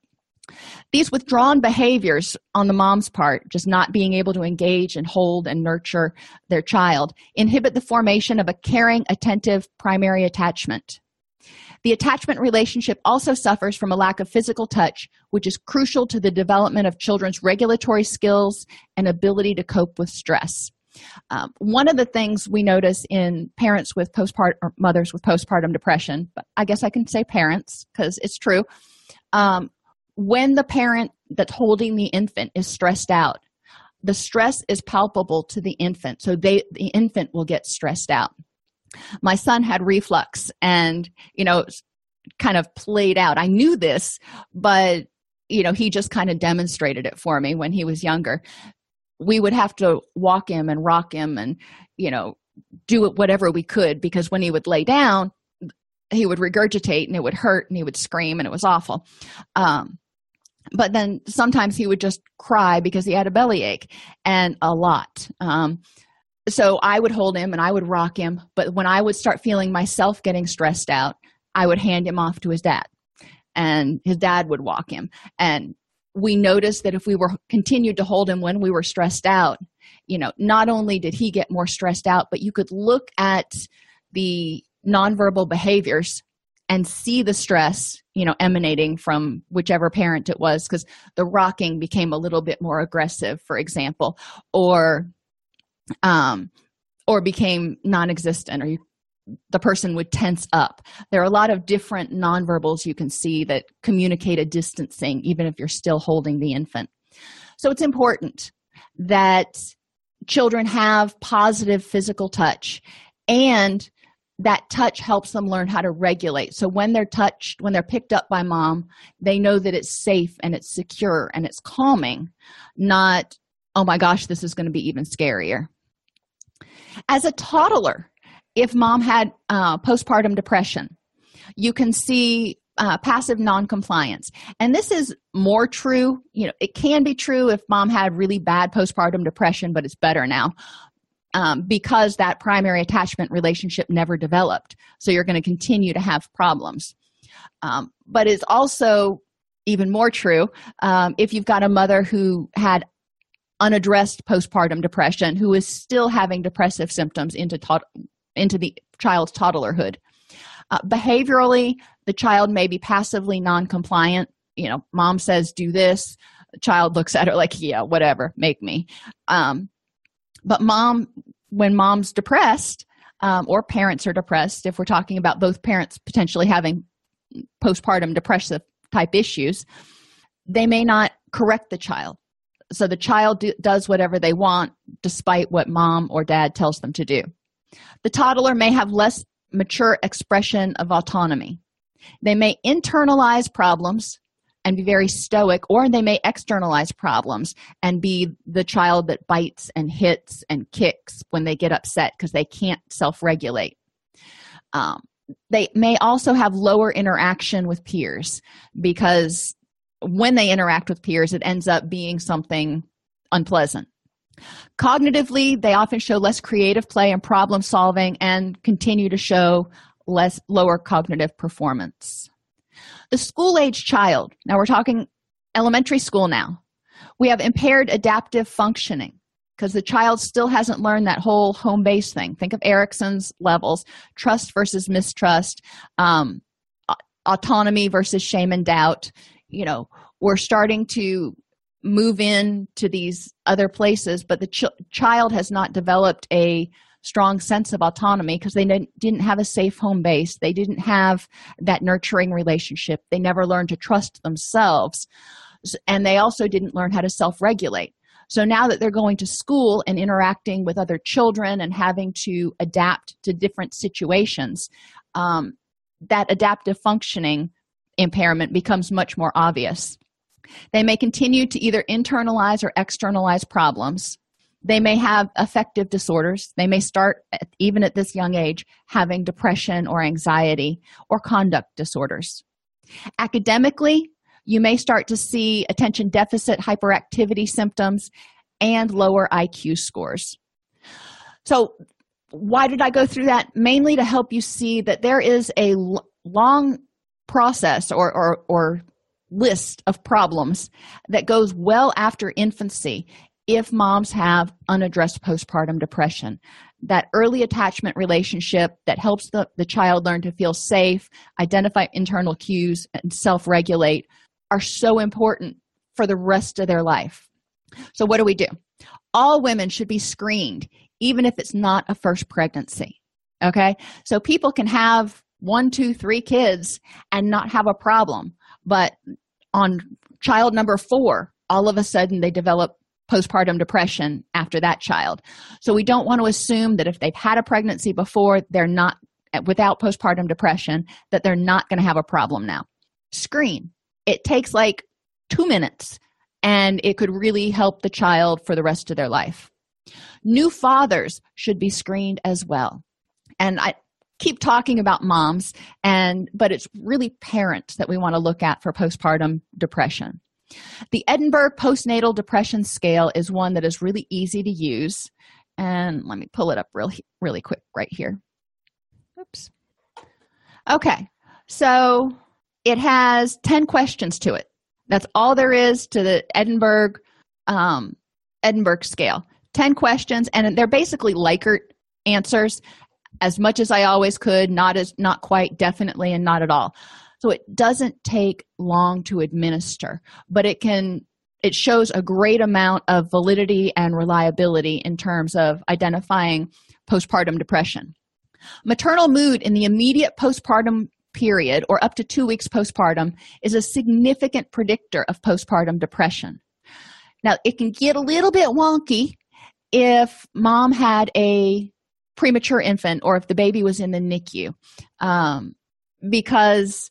These withdrawn behaviors on the mom's part, just not being able to engage and hold and nurture their child, inhibit the formation of a caring, attentive primary attachment. The attachment relationship also suffers from a lack of physical touch, which is crucial to the development of children's regulatory skills and ability to cope with stress. Um, one of the things we notice in parents with postpartum or mothers with postpartum depression, but I guess I can say parents because it's true. Um, when the parent that's holding the infant is stressed out, the stress is palpable to the infant, so they the infant will get stressed out. My son had reflux, and you know, kind of played out. I knew this, but you know, he just kind of demonstrated it for me when he was younger we would have to walk him and rock him and you know do it whatever we could because when he would lay down he would regurgitate and it would hurt and he would scream and it was awful um, but then sometimes he would just cry because he had a bellyache and a lot. Um, so i would hold him and i would rock him but when i would start feeling myself getting stressed out i would hand him off to his dad and his dad would walk him. And we noticed that if we were continued to hold him when we were stressed out you know not only did he get more stressed out but you could look at the nonverbal behaviors and see the stress you know emanating from whichever parent it was because the rocking became a little bit more aggressive for example or um or became non-existent or you the person would tense up. There are a lot of different nonverbals you can see that communicate a distancing, even if you're still holding the infant. So it's important that children have positive physical touch and that touch helps them learn how to regulate. So when they're touched, when they're picked up by mom, they know that it's safe and it's secure and it's calming, not, oh my gosh, this is going to be even scarier. As a toddler, if mom had uh, postpartum depression you can see uh, passive noncompliance and this is more true you know it can be true if mom had really bad postpartum depression but it's better now um, because that primary attachment relationship never developed. So you're going to continue to have problems. Um, but it's also even more true um, if you've got a mother who had unaddressed postpartum depression who is still having depressive symptoms into tot- into the child's toddlerhood. Uh, behaviorally the child may be passively non-compliant. You know mom says do this. The child looks at her like yeah whatever make me. Um, but mom when mom's depressed um, or parents are depressed if we're talking about both parents potentially having postpartum depressive type issues they may not correct the child. So the child do, does whatever they want despite what mom or dad tells them to do. The toddler may have less mature expression of autonomy. They may internalize problems and be very stoic or they may externalize problems and be the child that bites and hits and kicks when they get upset because they can't self-regulate. Um, they may also have lower interaction with peers because when they interact with peers it ends up being something unpleasant. Cognitively they often show less creative play and problem solving and continue to show less lower cognitive performance the school age child. Now we're talking elementary school now. We have impaired adaptive functioning because the child still hasn't learned that whole home base thing. Think of erikson's levels trust versus mistrust um, autonomy versus shame and doubt. You know we're starting to move in to these other places but the ch- child has not developed a strong sense of autonomy because they didn't, have a safe home base. They didn't have that nurturing relationship. They never learned to trust themselves. And they also didn't learn how to self-regulate. So now that they're going to school and interacting with other children and having to adapt to different situations um, that adaptive functioning impairment becomes much more obvious. They may continue to either internalize or externalize problems they may have affective disorders. They may start at, even at this young age having depression or anxiety or conduct disorders. Academically you may start to see attention deficit hyperactivity symptoms and lower iq scores. So why did i go through that? Mainly to help you see that there is a long process or, or, or list of problems that goes well after infancy if moms have unaddressed postpartum depression that early attachment relationship that helps the, the child learn to feel safe identify internal cues and self-regulate are so important for the rest of their life. So what do we do? All women should be screened even if it's not a first pregnancy okay? So people can have one two three kids and not have a problem but on child number four all of a sudden they develop postpartum depression after that child. So we don't want to assume that if they've had a pregnancy before they're not without postpartum depression that they're not going to have a problem now. Screen it takes like two minutes and it could really help the child for the rest of their life. New fathers should be screened as well. And i keep talking about moms and but it's really parents that we want to look at for postpartum depression the edinburgh postnatal depression scale is one that is really easy to use. And let me pull it up really really quick right here. Oops. Okay. So it has 10 questions to it. That's all there is to the edinburgh um, edinburgh scale. 10 questions and they're basically likert answers as much as i always could not as not quite definitely and not at all so it doesn't take long to administer but it can it shows a great amount of validity and reliability in terms of identifying postpartum depression maternal mood in the immediate postpartum period or up to two weeks postpartum is a significant predictor of postpartum depression now it can get a little bit wonky if mom had a premature infant or if the baby was in the NICU. Um, because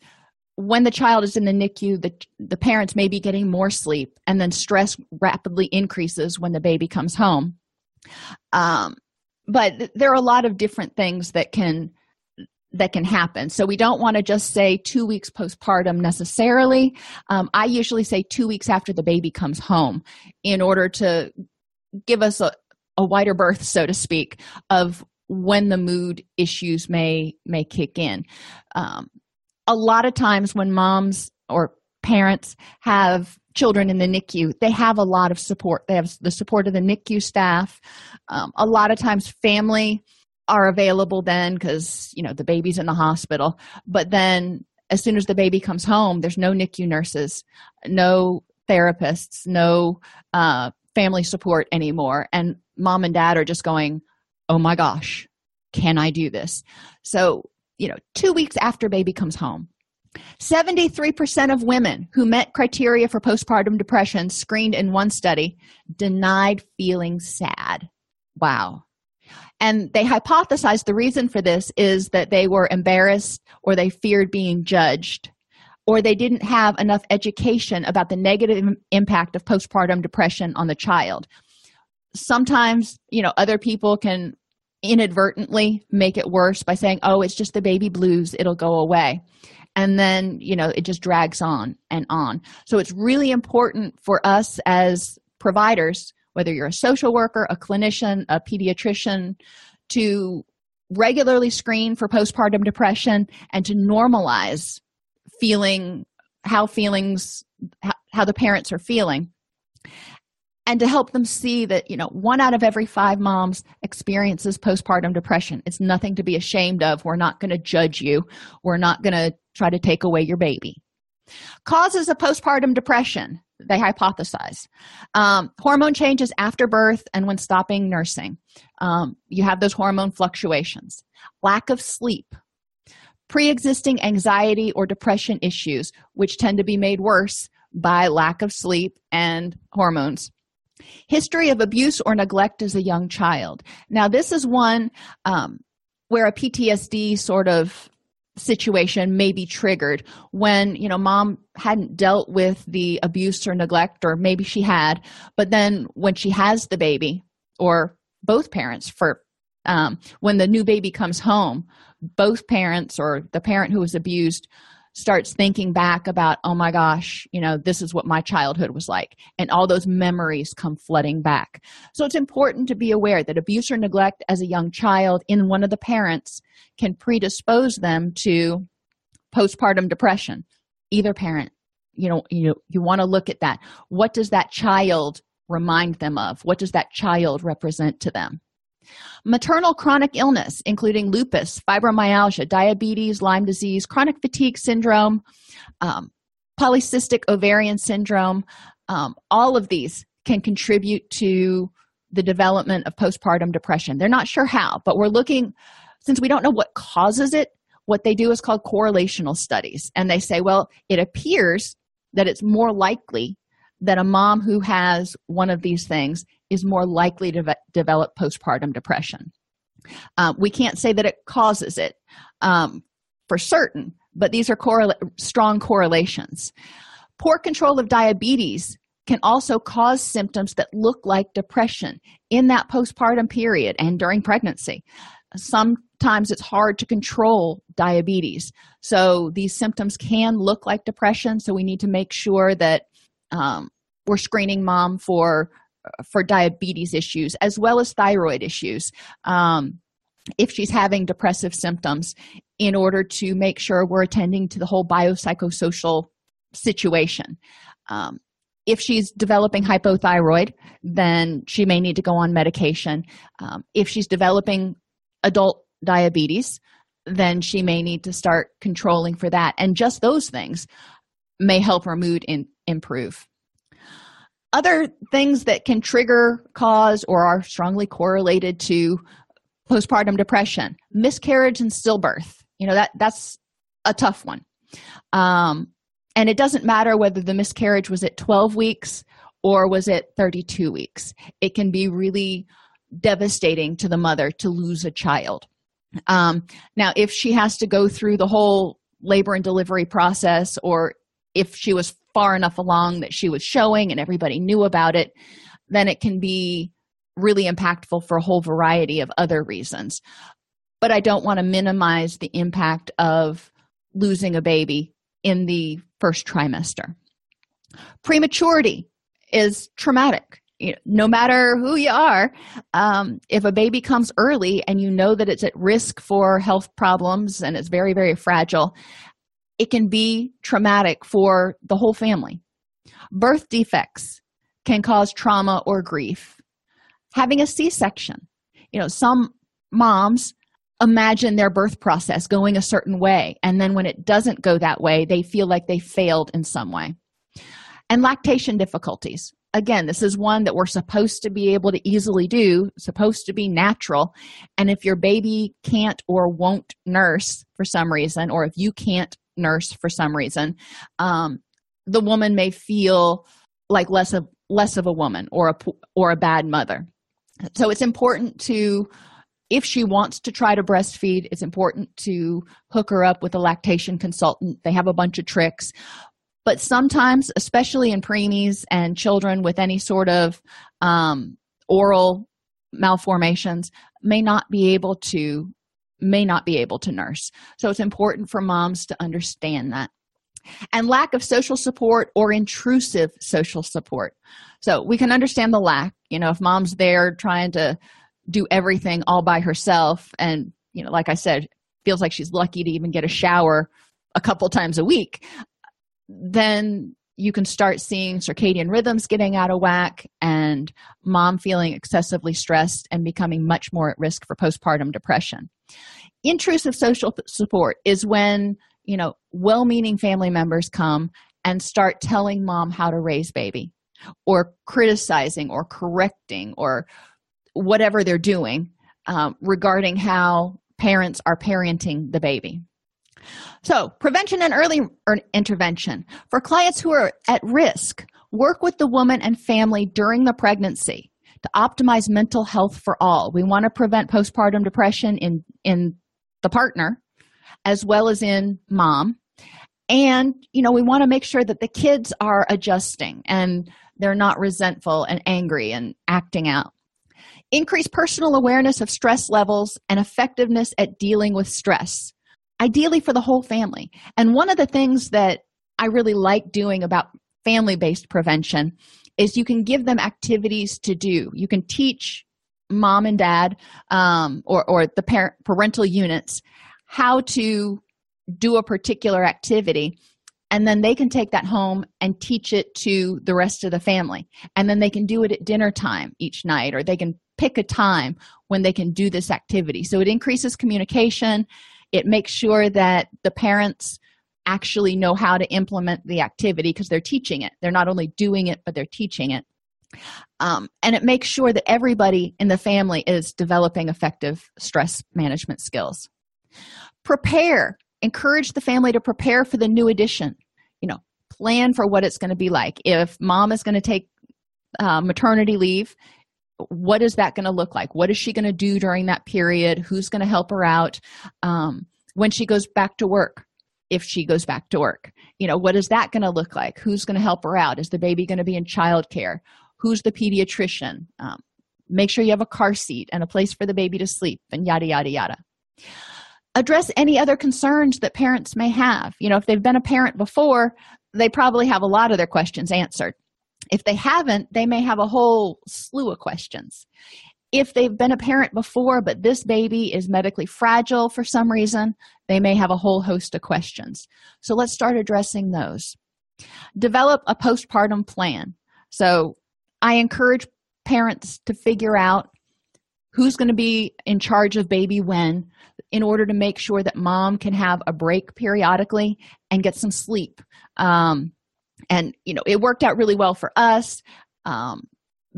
when the child is in the NICU, the, the parents may be getting more sleep, and then stress rapidly increases when the baby comes home. Um, but there are a lot of different things that can that can happen. So we don't want to just say two weeks postpartum necessarily. Um, I usually say two weeks after the baby comes home in order to give us a, a wider berth, so to speak, of when the mood issues may may kick in. Um, a lot of times when moms or parents have children in the NICU, they have a lot of support. They have the support of the NICU staff. Um, a lot of times, family are available then because you know the baby's in the hospital but then as soon as the baby comes home there's no nicu nurses no therapists no uh, family support anymore and mom and dad are just going oh my gosh can i do this so you know two weeks after baby comes home. 73% of women who met criteria for postpartum depression screened in one study denied feeling sad. Wow. And they hypothesized the reason for this is that they were embarrassed or they feared being judged or they didn't have enough education about the negative impact of postpartum depression on the child. Sometimes, you know, other people can inadvertently make it worse by saying, oh, it's just the baby blues, it'll go away. And then, you know, it just drags on and on. So it's really important for us as providers whether you're a social worker, a clinician, a pediatrician, to regularly screen for postpartum depression and to normalize feeling how feelings how, the parents are feeling and to help them see that you know one out of every five moms experiences postpartum depression. It's nothing to be ashamed of. We're not going to judge you. We're not going to try to take away your baby. Causes of postpartum depression they hypothesize. Um, hormone changes after birth and when stopping nursing. Um, you have those hormone fluctuations. Lack of sleep. Pre-existing anxiety or depression issues which tend to be made worse by lack of sleep and hormones history of abuse or neglect as a young child. Now this is one um, where a ptsd sort of situation may be triggered when you know mom hadn't dealt with the abuse or neglect or maybe she had but then when she has the baby or both parents for um, when the new baby comes home both parents or the parent who was abused starts thinking back about oh my gosh you know this is what my childhood was like. And all those memories come flooding back. So it's important to be aware that abuse or neglect as a young child in one of the parents can predispose them to postpartum depression. Either parent you know you you want to look at that. What does that child remind them of? What does that child represent to them Maternal chronic illness, including lupus, fibromyalgia, diabetes, Lyme disease, chronic fatigue syndrome, um, polycystic ovarian syndrome, um, all of these can contribute to the development of postpartum depression. They're not sure how, but we're looking, since we don't know what causes it, what they do is called correlational studies. And they say, well, it appears that it's more likely that a mom who has one of these things is more likely to develop postpartum depression. Uh, we can't say that it causes it um, for certain, but these are strong correlations. Poor control of diabetes can also cause symptoms that look like depression in that postpartum period and during pregnancy. Sometimes it's hard to control diabetes. So these symptoms can look like depression. So we need to make sure that um, we're screening mom for for diabetes issues as well as thyroid issues um, if she's having depressive symptoms in order to make sure we're attending to the whole biopsychosocial situation. Um, if she's developing hypothyroid then she may need to go on medication. Um, if she's developing adult diabetes then she may need to start controlling for that. And just those things may help her mood in, improve other things that can trigger cause or are strongly correlated to postpartum depression. Miscarriage and stillbirth. You know that that's a tough one. Um, and it doesn't matter whether the miscarriage was at 12 weeks or was it 32 weeks. It can be really devastating to the mother to lose a child. Um, now if she has to go through the whole labor and delivery process or if she was far enough along that she was showing and everybody knew about it, then it can be really impactful for a whole variety of other reasons. but I don't want to minimize the impact of losing a baby in the first trimester. Prematurity is traumatic. No matter who you are, um, if a baby comes early and you know that it's at risk for health problems and it's very, very fragile, it can be traumatic for the whole family. Birth defects can cause trauma or grief. Having a C section, you know, some moms imagine their birth process going a certain way, and then when it doesn't go that way, they feel like they failed in some way. And lactation difficulties. Again, this is one that we're supposed to be able to easily do, supposed to be natural. And if your baby can't or won't nurse for some reason, or if you can't nurse for some reason, um, the woman may feel like less of less of a woman or a or a bad mother. So it's important to if she wants to try to breastfeed, it's important to hook her up with a lactation consultant. They have a bunch of tricks. But sometimes, especially in preemies and children with any sort of um, oral malformations, may not be able to may not be able to nurse. So it's important for moms to understand that. And lack of social support or intrusive social support. So we can understand the lack. You know, if mom's there trying to do everything all by herself and, you know, like I said, feels like she's lucky to even get a shower a couple times a week, then you can start seeing circadian rhythms getting out of whack and mom feeling excessively stressed and becoming much more at risk for postpartum depression intrusive social support is when you know well-meaning family members come and start telling mom how to raise baby or criticizing or correcting or whatever they're doing um, regarding how parents are parenting the baby. So prevention and early er, intervention. For clients who are at risk work with the woman and family during the pregnancy to optimize mental health for all. We want to prevent postpartum depression in in the partner as well as in mom. And you know we want to make sure that the kids are adjusting and they're not resentful and angry and acting out. Increase personal awareness of stress levels and effectiveness at dealing with stress ideally for the whole family. And one of the things that i really like doing about family based prevention is you can give them activities to do. You can teach mom and dad um, or, or the parent parental units how to do a particular activity and then they can take that home and teach it to the rest of the family. And then they can do it at dinner time each night or they can pick a time when they can do this activity. So it increases communication. It makes sure that the parents actually know how to implement the activity because they're teaching it. They're not only doing it but they're teaching it. Um, and it makes sure that everybody in the family is developing effective stress management skills. Prepare. Encourage the family to prepare for the new addition. You know plan for what it's going to be like. If mom is going to take uh, maternity leave what is that going to look like? What is she going to do during that period? Who's going to help her out? Um, when she goes back to work if she goes back to work. You know what is that going to look like? Who's going to help her out? Is the baby going to be in childcare? Who's the pediatrician? Um, make sure you have a car seat and a place for the baby to sleep and yada yada yada. Address any other concerns that parents may have. You know if they've been a parent before they probably have a lot of their questions answered. If they haven't they may have a whole slew of questions if they've been a parent before but this baby is medically fragile for some reason they may have a whole host of questions. So let's start addressing those. Develop a postpartum plan. So i encourage parents to figure out who's going to be in charge of baby when in order to make sure that mom can have a break periodically and get some sleep. Um, and you know it worked out really well for us. Um,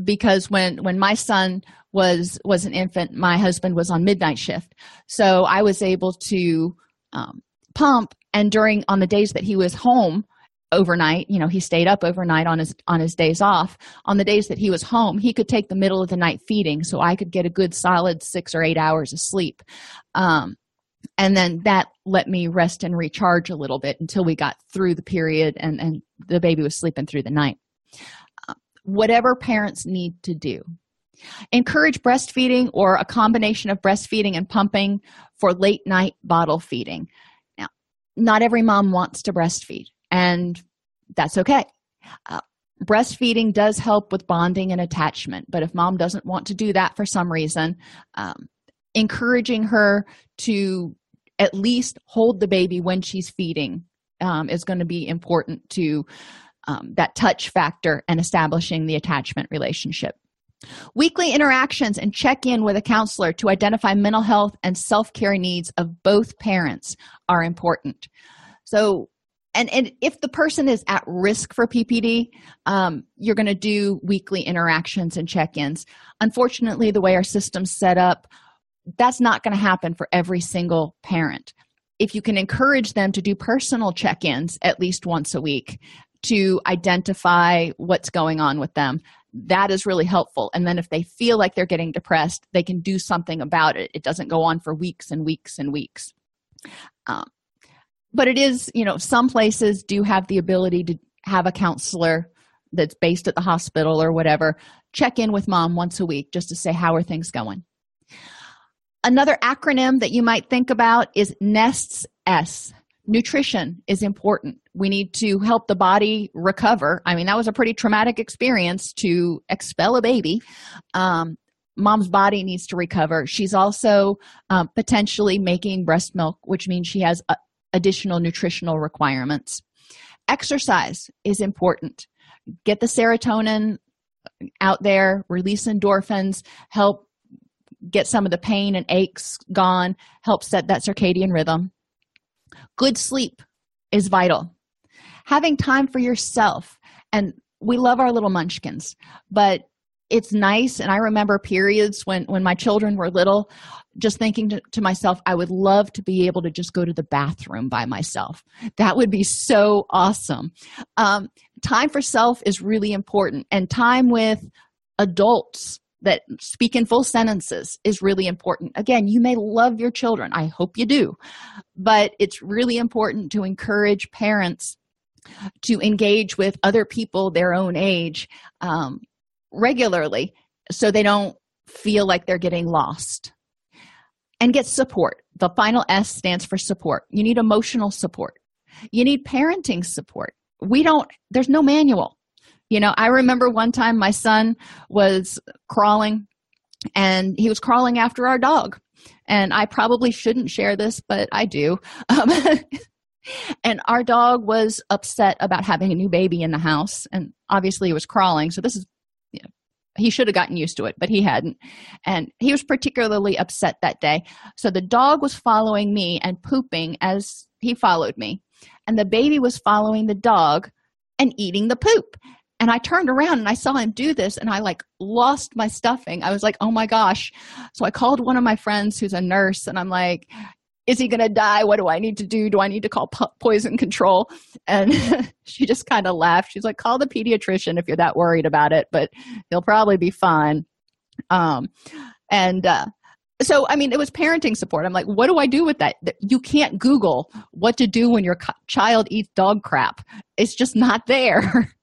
because when when my son was was an infant my husband was on midnight shift. So i was able to um, pump and during on the days that he was home overnight you know he stayed up overnight on his on his days off. On the days that he was home he could take the middle of the night feeding so i could get a good solid six or eight hours of sleep. Um, and then that let me rest and recharge a little bit until we got through the period and and the baby was sleeping through the night whatever parents need to do Encourage breastfeeding or a combination of breastfeeding and pumping for late night bottle feeding. Now, not every mom wants to breastfeed, and that's okay. Uh, breastfeeding does help with bonding and attachment, but if mom doesn't want to do that for some reason, um, encouraging her to at least hold the baby when she's feeding um, is going to be important to um, that touch factor and establishing the attachment relationship. Weekly interactions and check in with a counselor to identify mental health and self care needs of both parents are important. So, and, and if the person is at risk for PPD, um, you're going to do weekly interactions and check ins. Unfortunately, the way our system's set up, that's not going to happen for every single parent. If you can encourage them to do personal check ins at least once a week to identify what's going on with them, that is really helpful. And then if they feel like they're getting depressed they can do something about it. It doesn't go on for weeks and weeks and weeks. Um, but it is you know some places do have the ability to have a counselor that's based at the hospital or whatever check in with mom once a week just to say how are things going? Another acronym that you might think about is nests s nutrition is important. We need to help the body recover. I mean that was a pretty traumatic experience to expel a baby. Um, mom's body needs to recover. She's also um, potentially making breast milk which means she has uh, additional nutritional requirements. Exercise is important. Get the serotonin out there release endorphins help get some of the pain and aches gone help set that circadian rhythm good sleep is vital. Having time for yourself and we love our little munchkins but it's nice and i remember periods when when my children were little just thinking to, to, myself i would love to be able to just go to the bathroom by myself. That would be so awesome. Um, time for self is really important and time with adults that speak in full sentences is really important. Again, you may love your children. I hope you do. But it's really important to encourage parents to engage with other people their own age um, regularly so they don't feel like they're getting lost. And get support. The final S stands for support. You need emotional support. You need parenting support. We don't, there's no manual you know, I remember one time my son was crawling and he was crawling after our dog. And I probably shouldn't share this, but I do. Um, and our dog was upset about having a new baby in the house. And obviously, he was crawling. So, this is, he should have gotten used to it, but he hadn't. And he was particularly upset that day. So, the dog was following me and pooping as he followed me. And the baby was following the dog and eating the poop and i turned around and i saw him do this and i like lost my stuffing. I was like oh my gosh. So i called one of my friends who's a nurse and i'm like is he going to die? What do i need to do? Do i need to call po- poison control? And she just kind of laughed. She's like call the pediatrician if you're that worried about it but he'll probably be fine. Um and uh so i mean it was parenting support. I'm like what do i do with that? You can't google what to do when your child eats dog crap. It's just not there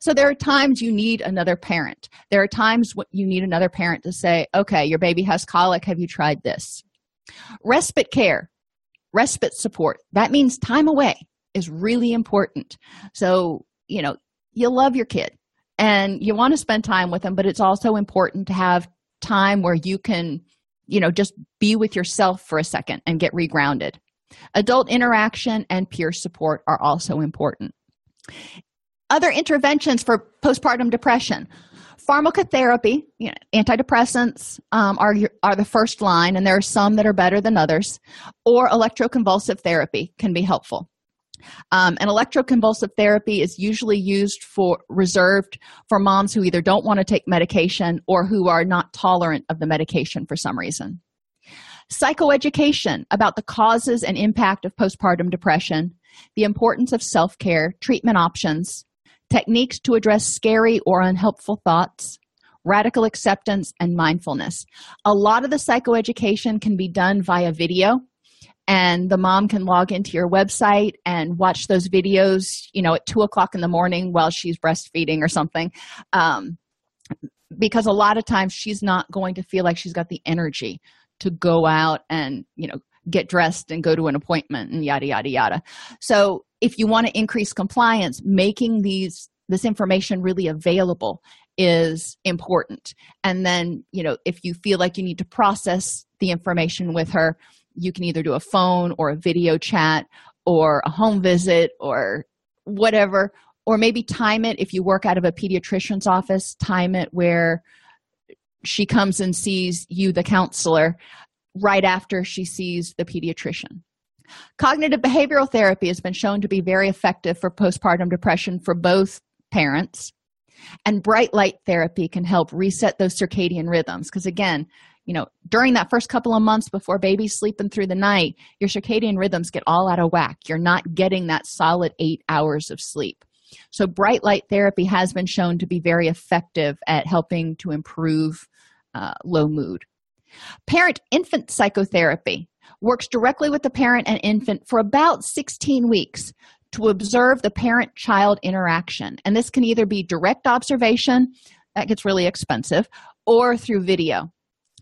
so there are times you need another parent. There are times you need another parent to say okay your baby has colic. Have you tried this? Respite care respite support that means time away is really important. So you know you love your kid and you want to spend time with them but it's also important to have time where you can you know just be with yourself for a second and get regrounded. Adult interaction and peer support are also important other interventions for postpartum depression. Pharmacotherapy you know, antidepressants um, are, are the first line and there are some that are better than others or electroconvulsive therapy can be helpful. Um, and electroconvulsive therapy is usually used for reserved for moms who either don't want to take medication or who are not tolerant of the medication for some reason. Psychoeducation about the causes and impact of postpartum depression the importance of self-care treatment options techniques to address scary or unhelpful thoughts, radical acceptance, and mindfulness. A lot of the psychoeducation can be done via video and the mom can log into your website and watch those videos you know at two o'clock in the morning while she's breastfeeding or something um, because a lot of times she's not going to feel like she's got the energy to go out and you know get dressed and go to an appointment and yada yada yada so if you want to increase compliance making these this information really available is important. And then you know if you feel like you need to process the information with her you can either do a phone or a video chat or a home visit or whatever or maybe time it if you work out of a pediatrician's office time it where she comes and sees you the counselor right after she sees the pediatrician cognitive behavioral therapy has been shown to be very effective for postpartum depression for both parents. And bright light therapy can help reset those circadian rhythms. Because again you know during that first couple of months before baby's sleeping through the night your circadian rhythms get all out of whack. You're not getting that solid eight hours of sleep. So bright light therapy has been shown to be very effective at helping to improve uh, low mood. Parent infant psychotherapy works directly with the parent and infant for about 16 weeks to observe the parent child interaction. And this can either be direct observation, that gets really expensive, or through video.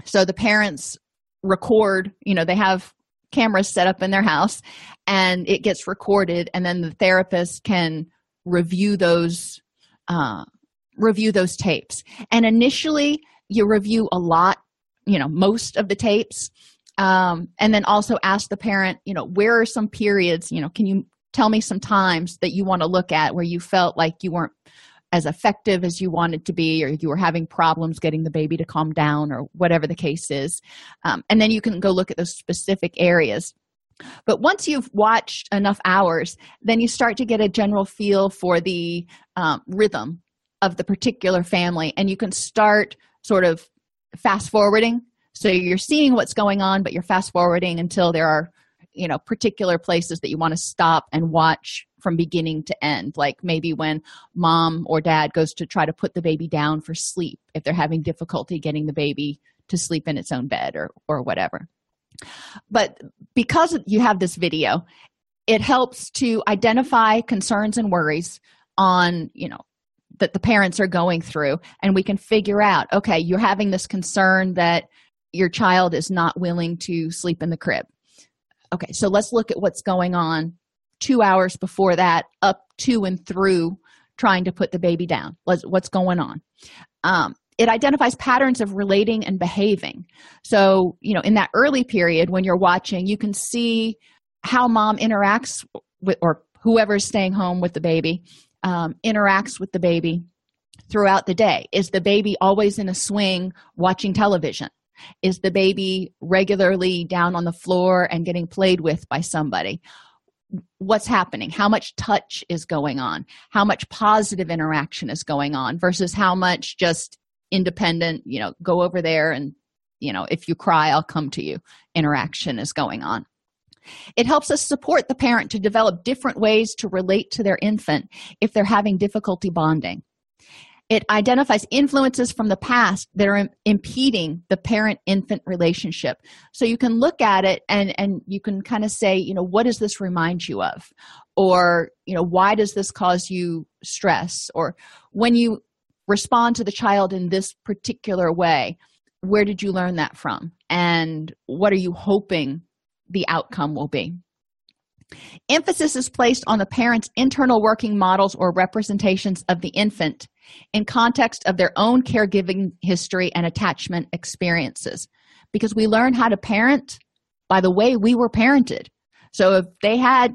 So the parents record, you know, they have cameras set up in their house and it gets recorded, and then the therapist can review those. Uh, review those tapes and initially you review a lot you know most of the tapes um, and then also ask the parent you know where are some periods you know can you tell me some times that you want to look at where you felt like you weren't as effective as you wanted to be or you were having problems getting the baby to calm down or whatever the case is. Um, and then you can go look at those specific areas. But once you've watched enough hours then you start to get a general feel for the um, rhythm of the particular family and you can start sort of fast forwarding so you're seeing what's going on but you're fast forwarding until there are you know particular places that you want to stop and watch from beginning to end. Like maybe when mom or dad goes to try to put the baby down for sleep if they're having difficulty getting the baby to sleep in its own bed or or whatever. But because you have this video it helps to identify concerns and worries on you know that the parents are going through and we can figure out okay you're having this concern that your child is not willing to sleep in the crib. Okay so let's look at what's going on two hours before that up to and through trying to put the baby down. What's going on? Um, it identifies patterns of relating and behaving. So you know in that early period when you're watching you can see how mom interacts with or whoever's staying home with the baby um, interacts with the baby throughout the day. Is the baby always in a swing watching television is the baby regularly down on the floor and getting played with by somebody? What's happening? How much touch is going on? How much positive interaction is going on versus how much just independent, you know, go over there and, you know, if you cry, I'll come to you interaction is going on. It helps us support the parent to develop different ways to relate to their infant if they're having difficulty bonding it identifies influences from the past that are impeding the parent infant relationship. So you can look at it and and you can kind of say you know what does this remind you of? Or you know why does this cause you stress? Or when you respond to the child in this particular way where did you learn that from? And what are you hoping the outcome will be? Emphasis is placed on the parent's internal working models or representations of the infant in context of their own caregiving history and attachment experiences because we learn how to parent by the way we were parented. So if they had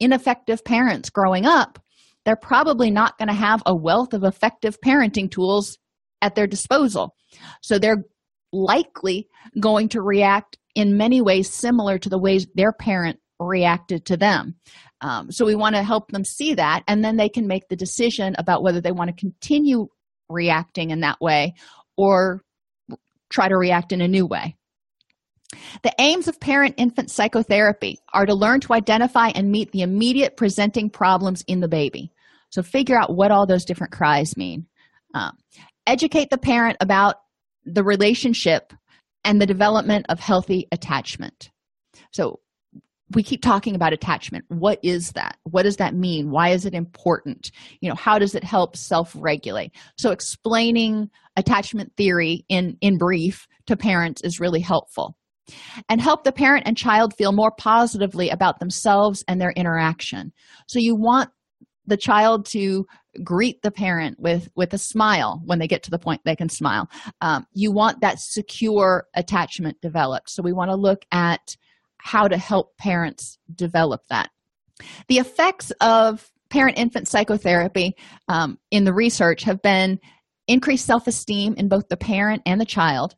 ineffective parents growing up, they're probably not going to have a wealth of effective parenting tools at their disposal. So they're likely going to react in many ways similar to the ways their parent reacted to them. Um, so we want to help them see that, and then they can make the decision about whether they want to continue reacting in that way or try to react in a new way. The aims of parent infant psychotherapy are to learn to identify and meet the immediate presenting problems in the baby. So, figure out what all those different cries mean. Um, educate the parent about the relationship and the development of healthy attachment. So, we keep talking about attachment. What is that? What does that mean? Why is it important? You know how does it help self-regulate? So explaining attachment theory in in brief to parents is really helpful and help the parent and child feel more positively about themselves and their interaction. So you want the child to greet the parent with with a smile when they get to the point they can smile. Um, you want that secure attachment developed. So we want to look at how to help parents develop that. The effects of parent infant psychotherapy um, in the research have been increased self-esteem in both the parent and the child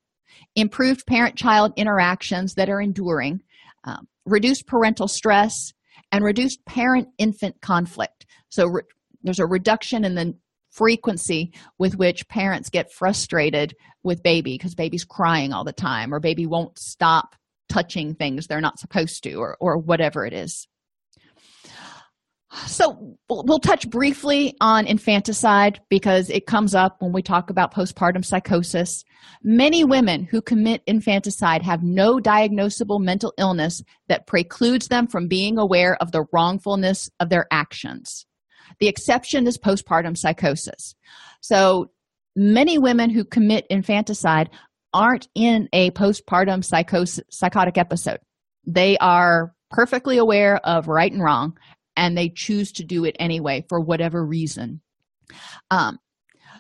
improved parent child interactions that are enduring um, reduced parental stress and reduced parent infant conflict. So re- there's a reduction in the frequency with which parents get frustrated with baby because baby's crying all the time or baby won't stop touching things they're not supposed to or, or whatever it is. So we'll touch briefly on infanticide because it comes up when we talk about postpartum psychosis. Many women who commit infanticide have no diagnosable mental illness that precludes them from being aware of the wrongfulness of their actions. The exception is postpartum psychosis. So many women who commit infanticide aren't in a postpartum psychosis psychotic episode. They are perfectly aware of right and wrong and they choose to do it anyway for whatever reason. Um,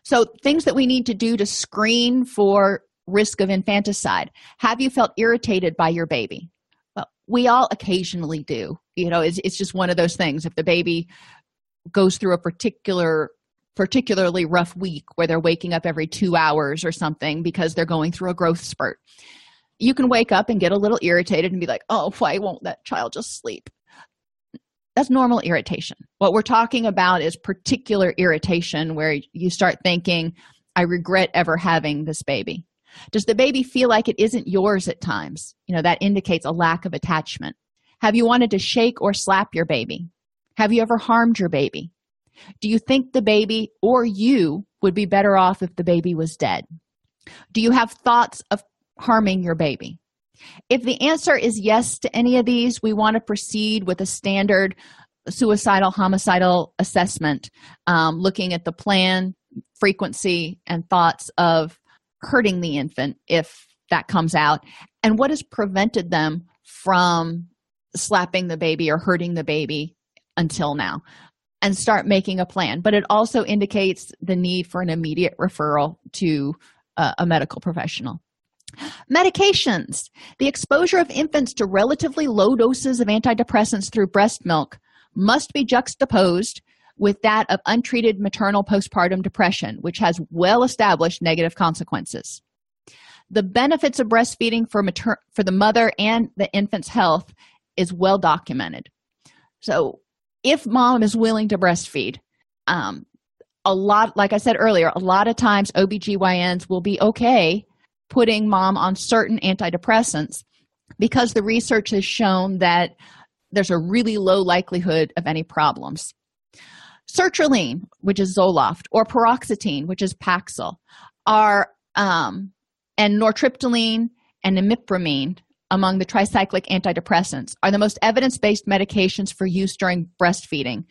so things that we need to do to screen for risk of infanticide. Have you felt irritated by your baby? Well we all occasionally do. You know it's, it's just one of those things. If the baby goes through a particular particularly rough week where they're waking up every two hours or something because they're going through a growth spurt. You can wake up and get a little irritated and be like oh why won't that child just sleep? That's normal irritation. What we're talking about is particular irritation where you start thinking i regret ever having this baby. Does the baby feel like it isn't yours at times? You know that indicates a lack of attachment. Have you wanted to shake or slap your baby? Have you ever harmed your baby do you think the baby or you would be better off if the baby was dead? Do you have thoughts of harming your baby? If the answer is yes to any of these we want to proceed with a standard suicidal homicidal assessment um, looking at the plan frequency and thoughts of hurting the infant if that comes out. And what has prevented them from slapping the baby or hurting the baby until now and start making a plan. But it also indicates the need for an immediate referral to uh, a medical professional. Medications. The exposure of infants to relatively low doses of antidepressants through breast milk must be juxtaposed with that of untreated maternal postpartum depression which has well established negative consequences. The benefits of breastfeeding for mater- for the mother and the infant's health is well documented. So if mom is willing to breastfeed um, a lot like i said earlier a lot of times obgyns will be okay putting mom on certain antidepressants because the research has shown that there's a really low likelihood of any problems. Sertraline which is zoloft or paroxetine which is paxil are um, and nortriptyline and imipramine among the tricyclic antidepressants are the most evidence-based medications for use during breastfeeding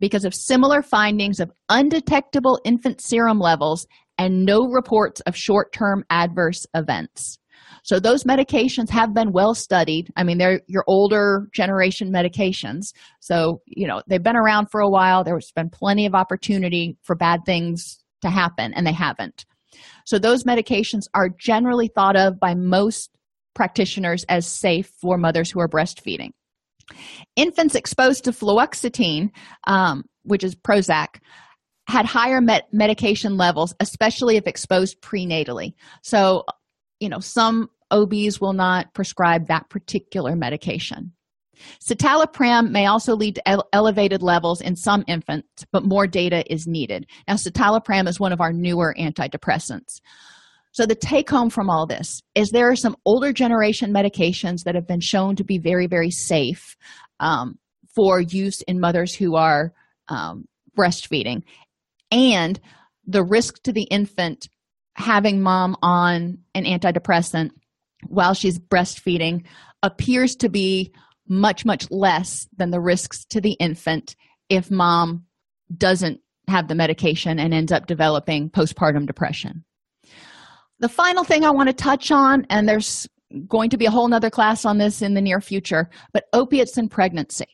because of similar findings of undetectable infant serum levels and no reports of short-term adverse events. So those medications have been well studied. I mean they're your older generation medications. So you know they've been around for a while. There's been plenty of opportunity for bad things to happen and they haven't. So those medications are generally thought of by most practitioners as safe for mothers who are breastfeeding. Infants exposed to fluoxetine, um, which is Prozac, had higher met- medication levels, especially if exposed prenatally. So, you know, some OBs will not prescribe that particular medication. Citalopram may also lead to ele- elevated levels in some infants, but more data is needed. Now, citalopram is one of our newer antidepressants. So, the take home from all this is there are some older generation medications that have been shown to be very, very safe um, for use in mothers who are um, breastfeeding. And the risk to the infant having mom on an antidepressant while she's breastfeeding appears to be much, much less than the risks to the infant if mom doesn't have the medication and ends up developing postpartum depression. The final thing I want to touch on, and there's going to be a whole nother class on this in the near future, but opiates in pregnancy.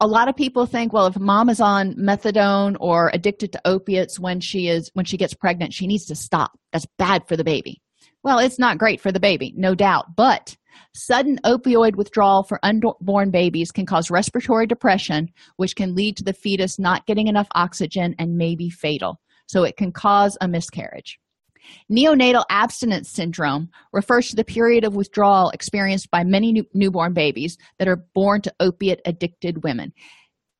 A lot of people think, well, if mom is on methadone or addicted to opiates when she is when she gets pregnant, she needs to stop. That's bad for the baby. Well, it's not great for the baby, no doubt, but sudden opioid withdrawal for unborn babies can cause respiratory depression, which can lead to the fetus not getting enough oxygen and may be fatal. So it can cause a miscarriage. Neonatal abstinence syndrome refers to the period of withdrawal experienced by many new- newborn babies that are born to opiate addicted women.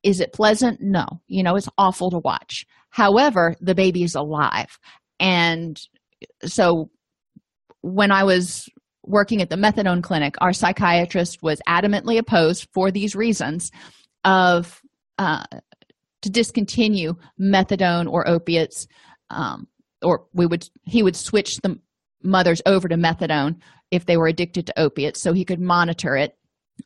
Is it pleasant? No. You know, it's awful to watch. However, the baby is alive. And so when I was working at the methadone clinic, our psychiatrist was adamantly opposed for these reasons of uh, to discontinue methadone or opiates um, or we would he would switch the mothers over to methadone if they were addicted to opiates so he could monitor it.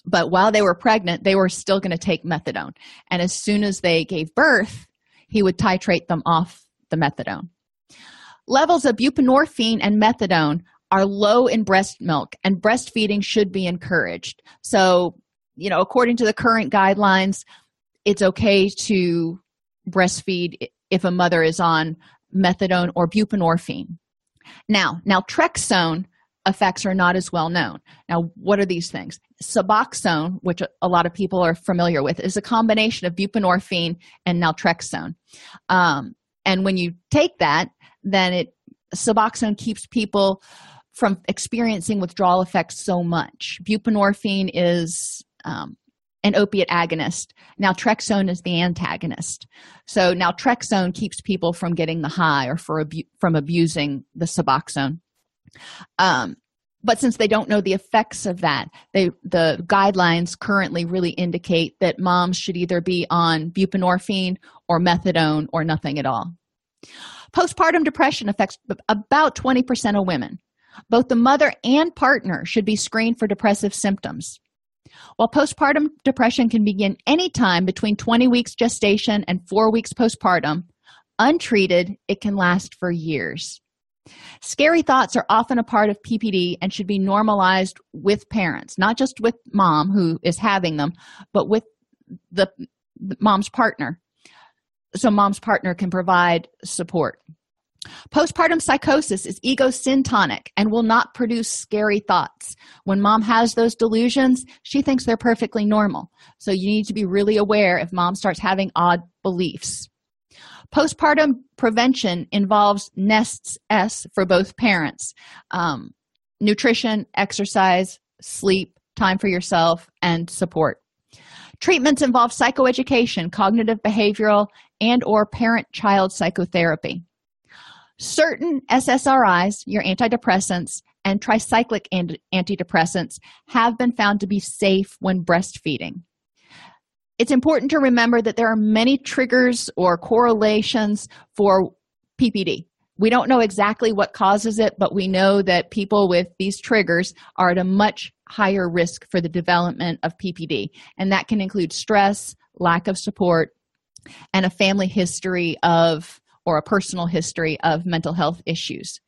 But while they were pregnant they were still going to take methadone. And as soon as they gave birth he would titrate them off the methadone. Levels of buprenorphine and methadone are low in breast milk and breastfeeding should be encouraged. So you know according to the current guidelines it's okay to breastfeed if a mother is on methadone or buprenorphine. Now naltrexone effects are not as well known. Now what are these things? Suboxone which a lot of people are familiar with is a combination of buprenorphine and naltrexone. Um, and when you take that then it suboxone keeps people from experiencing withdrawal effects so much. Buprenorphine is um, an opiate agonist. Naltrexone is the antagonist. So naltrexone keeps people from getting the high or for abu- from abusing the suboxone. Um, but since they don't know the effects of that, they the guidelines currently really indicate that moms should either be on buprenorphine or methadone or nothing at all. Postpartum depression affects about 20% of women. Both the mother and partner should be screened for depressive symptoms. While postpartum depression can begin anytime between 20 weeks gestation and four weeks postpartum, untreated, it can last for years. Scary thoughts are often a part of PPD and should be normalized with parents, not just with mom who is having them, but with the, the mom's partner. So, mom's partner can provide support. Postpartum psychosis is ego syntonic and will not produce scary thoughts. When mom has those delusions, she thinks they're perfectly normal. So you need to be really aware if mom starts having odd beliefs. Postpartum prevention involves nests S for both parents um, nutrition, exercise, sleep, time for yourself, and support. Treatments involve psychoeducation, cognitive behavioral, and or parent-child psychotherapy. Certain SSRIs, your antidepressants, and tricyclic antidepressants have been found to be safe when breastfeeding. It's important to remember that there are many triggers or correlations for PPD. We don't know exactly what causes it, but we know that people with these triggers are at a much higher risk for the development of PPD. And that can include stress, lack of support, and a family history of or a personal history of mental health issues.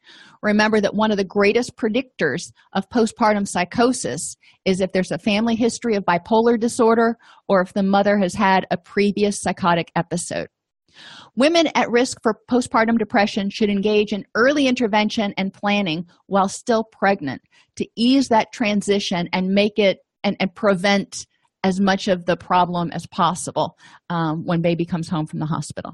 Remember that one of the greatest predictors of postpartum psychosis is if there's a family history of bipolar disorder or if the mother has had a previous psychotic episode. Women at risk for postpartum depression should engage in early intervention and planning while still pregnant to ease that transition and make it and, and prevent as much of the problem as possible um, when baby comes home from the hospital.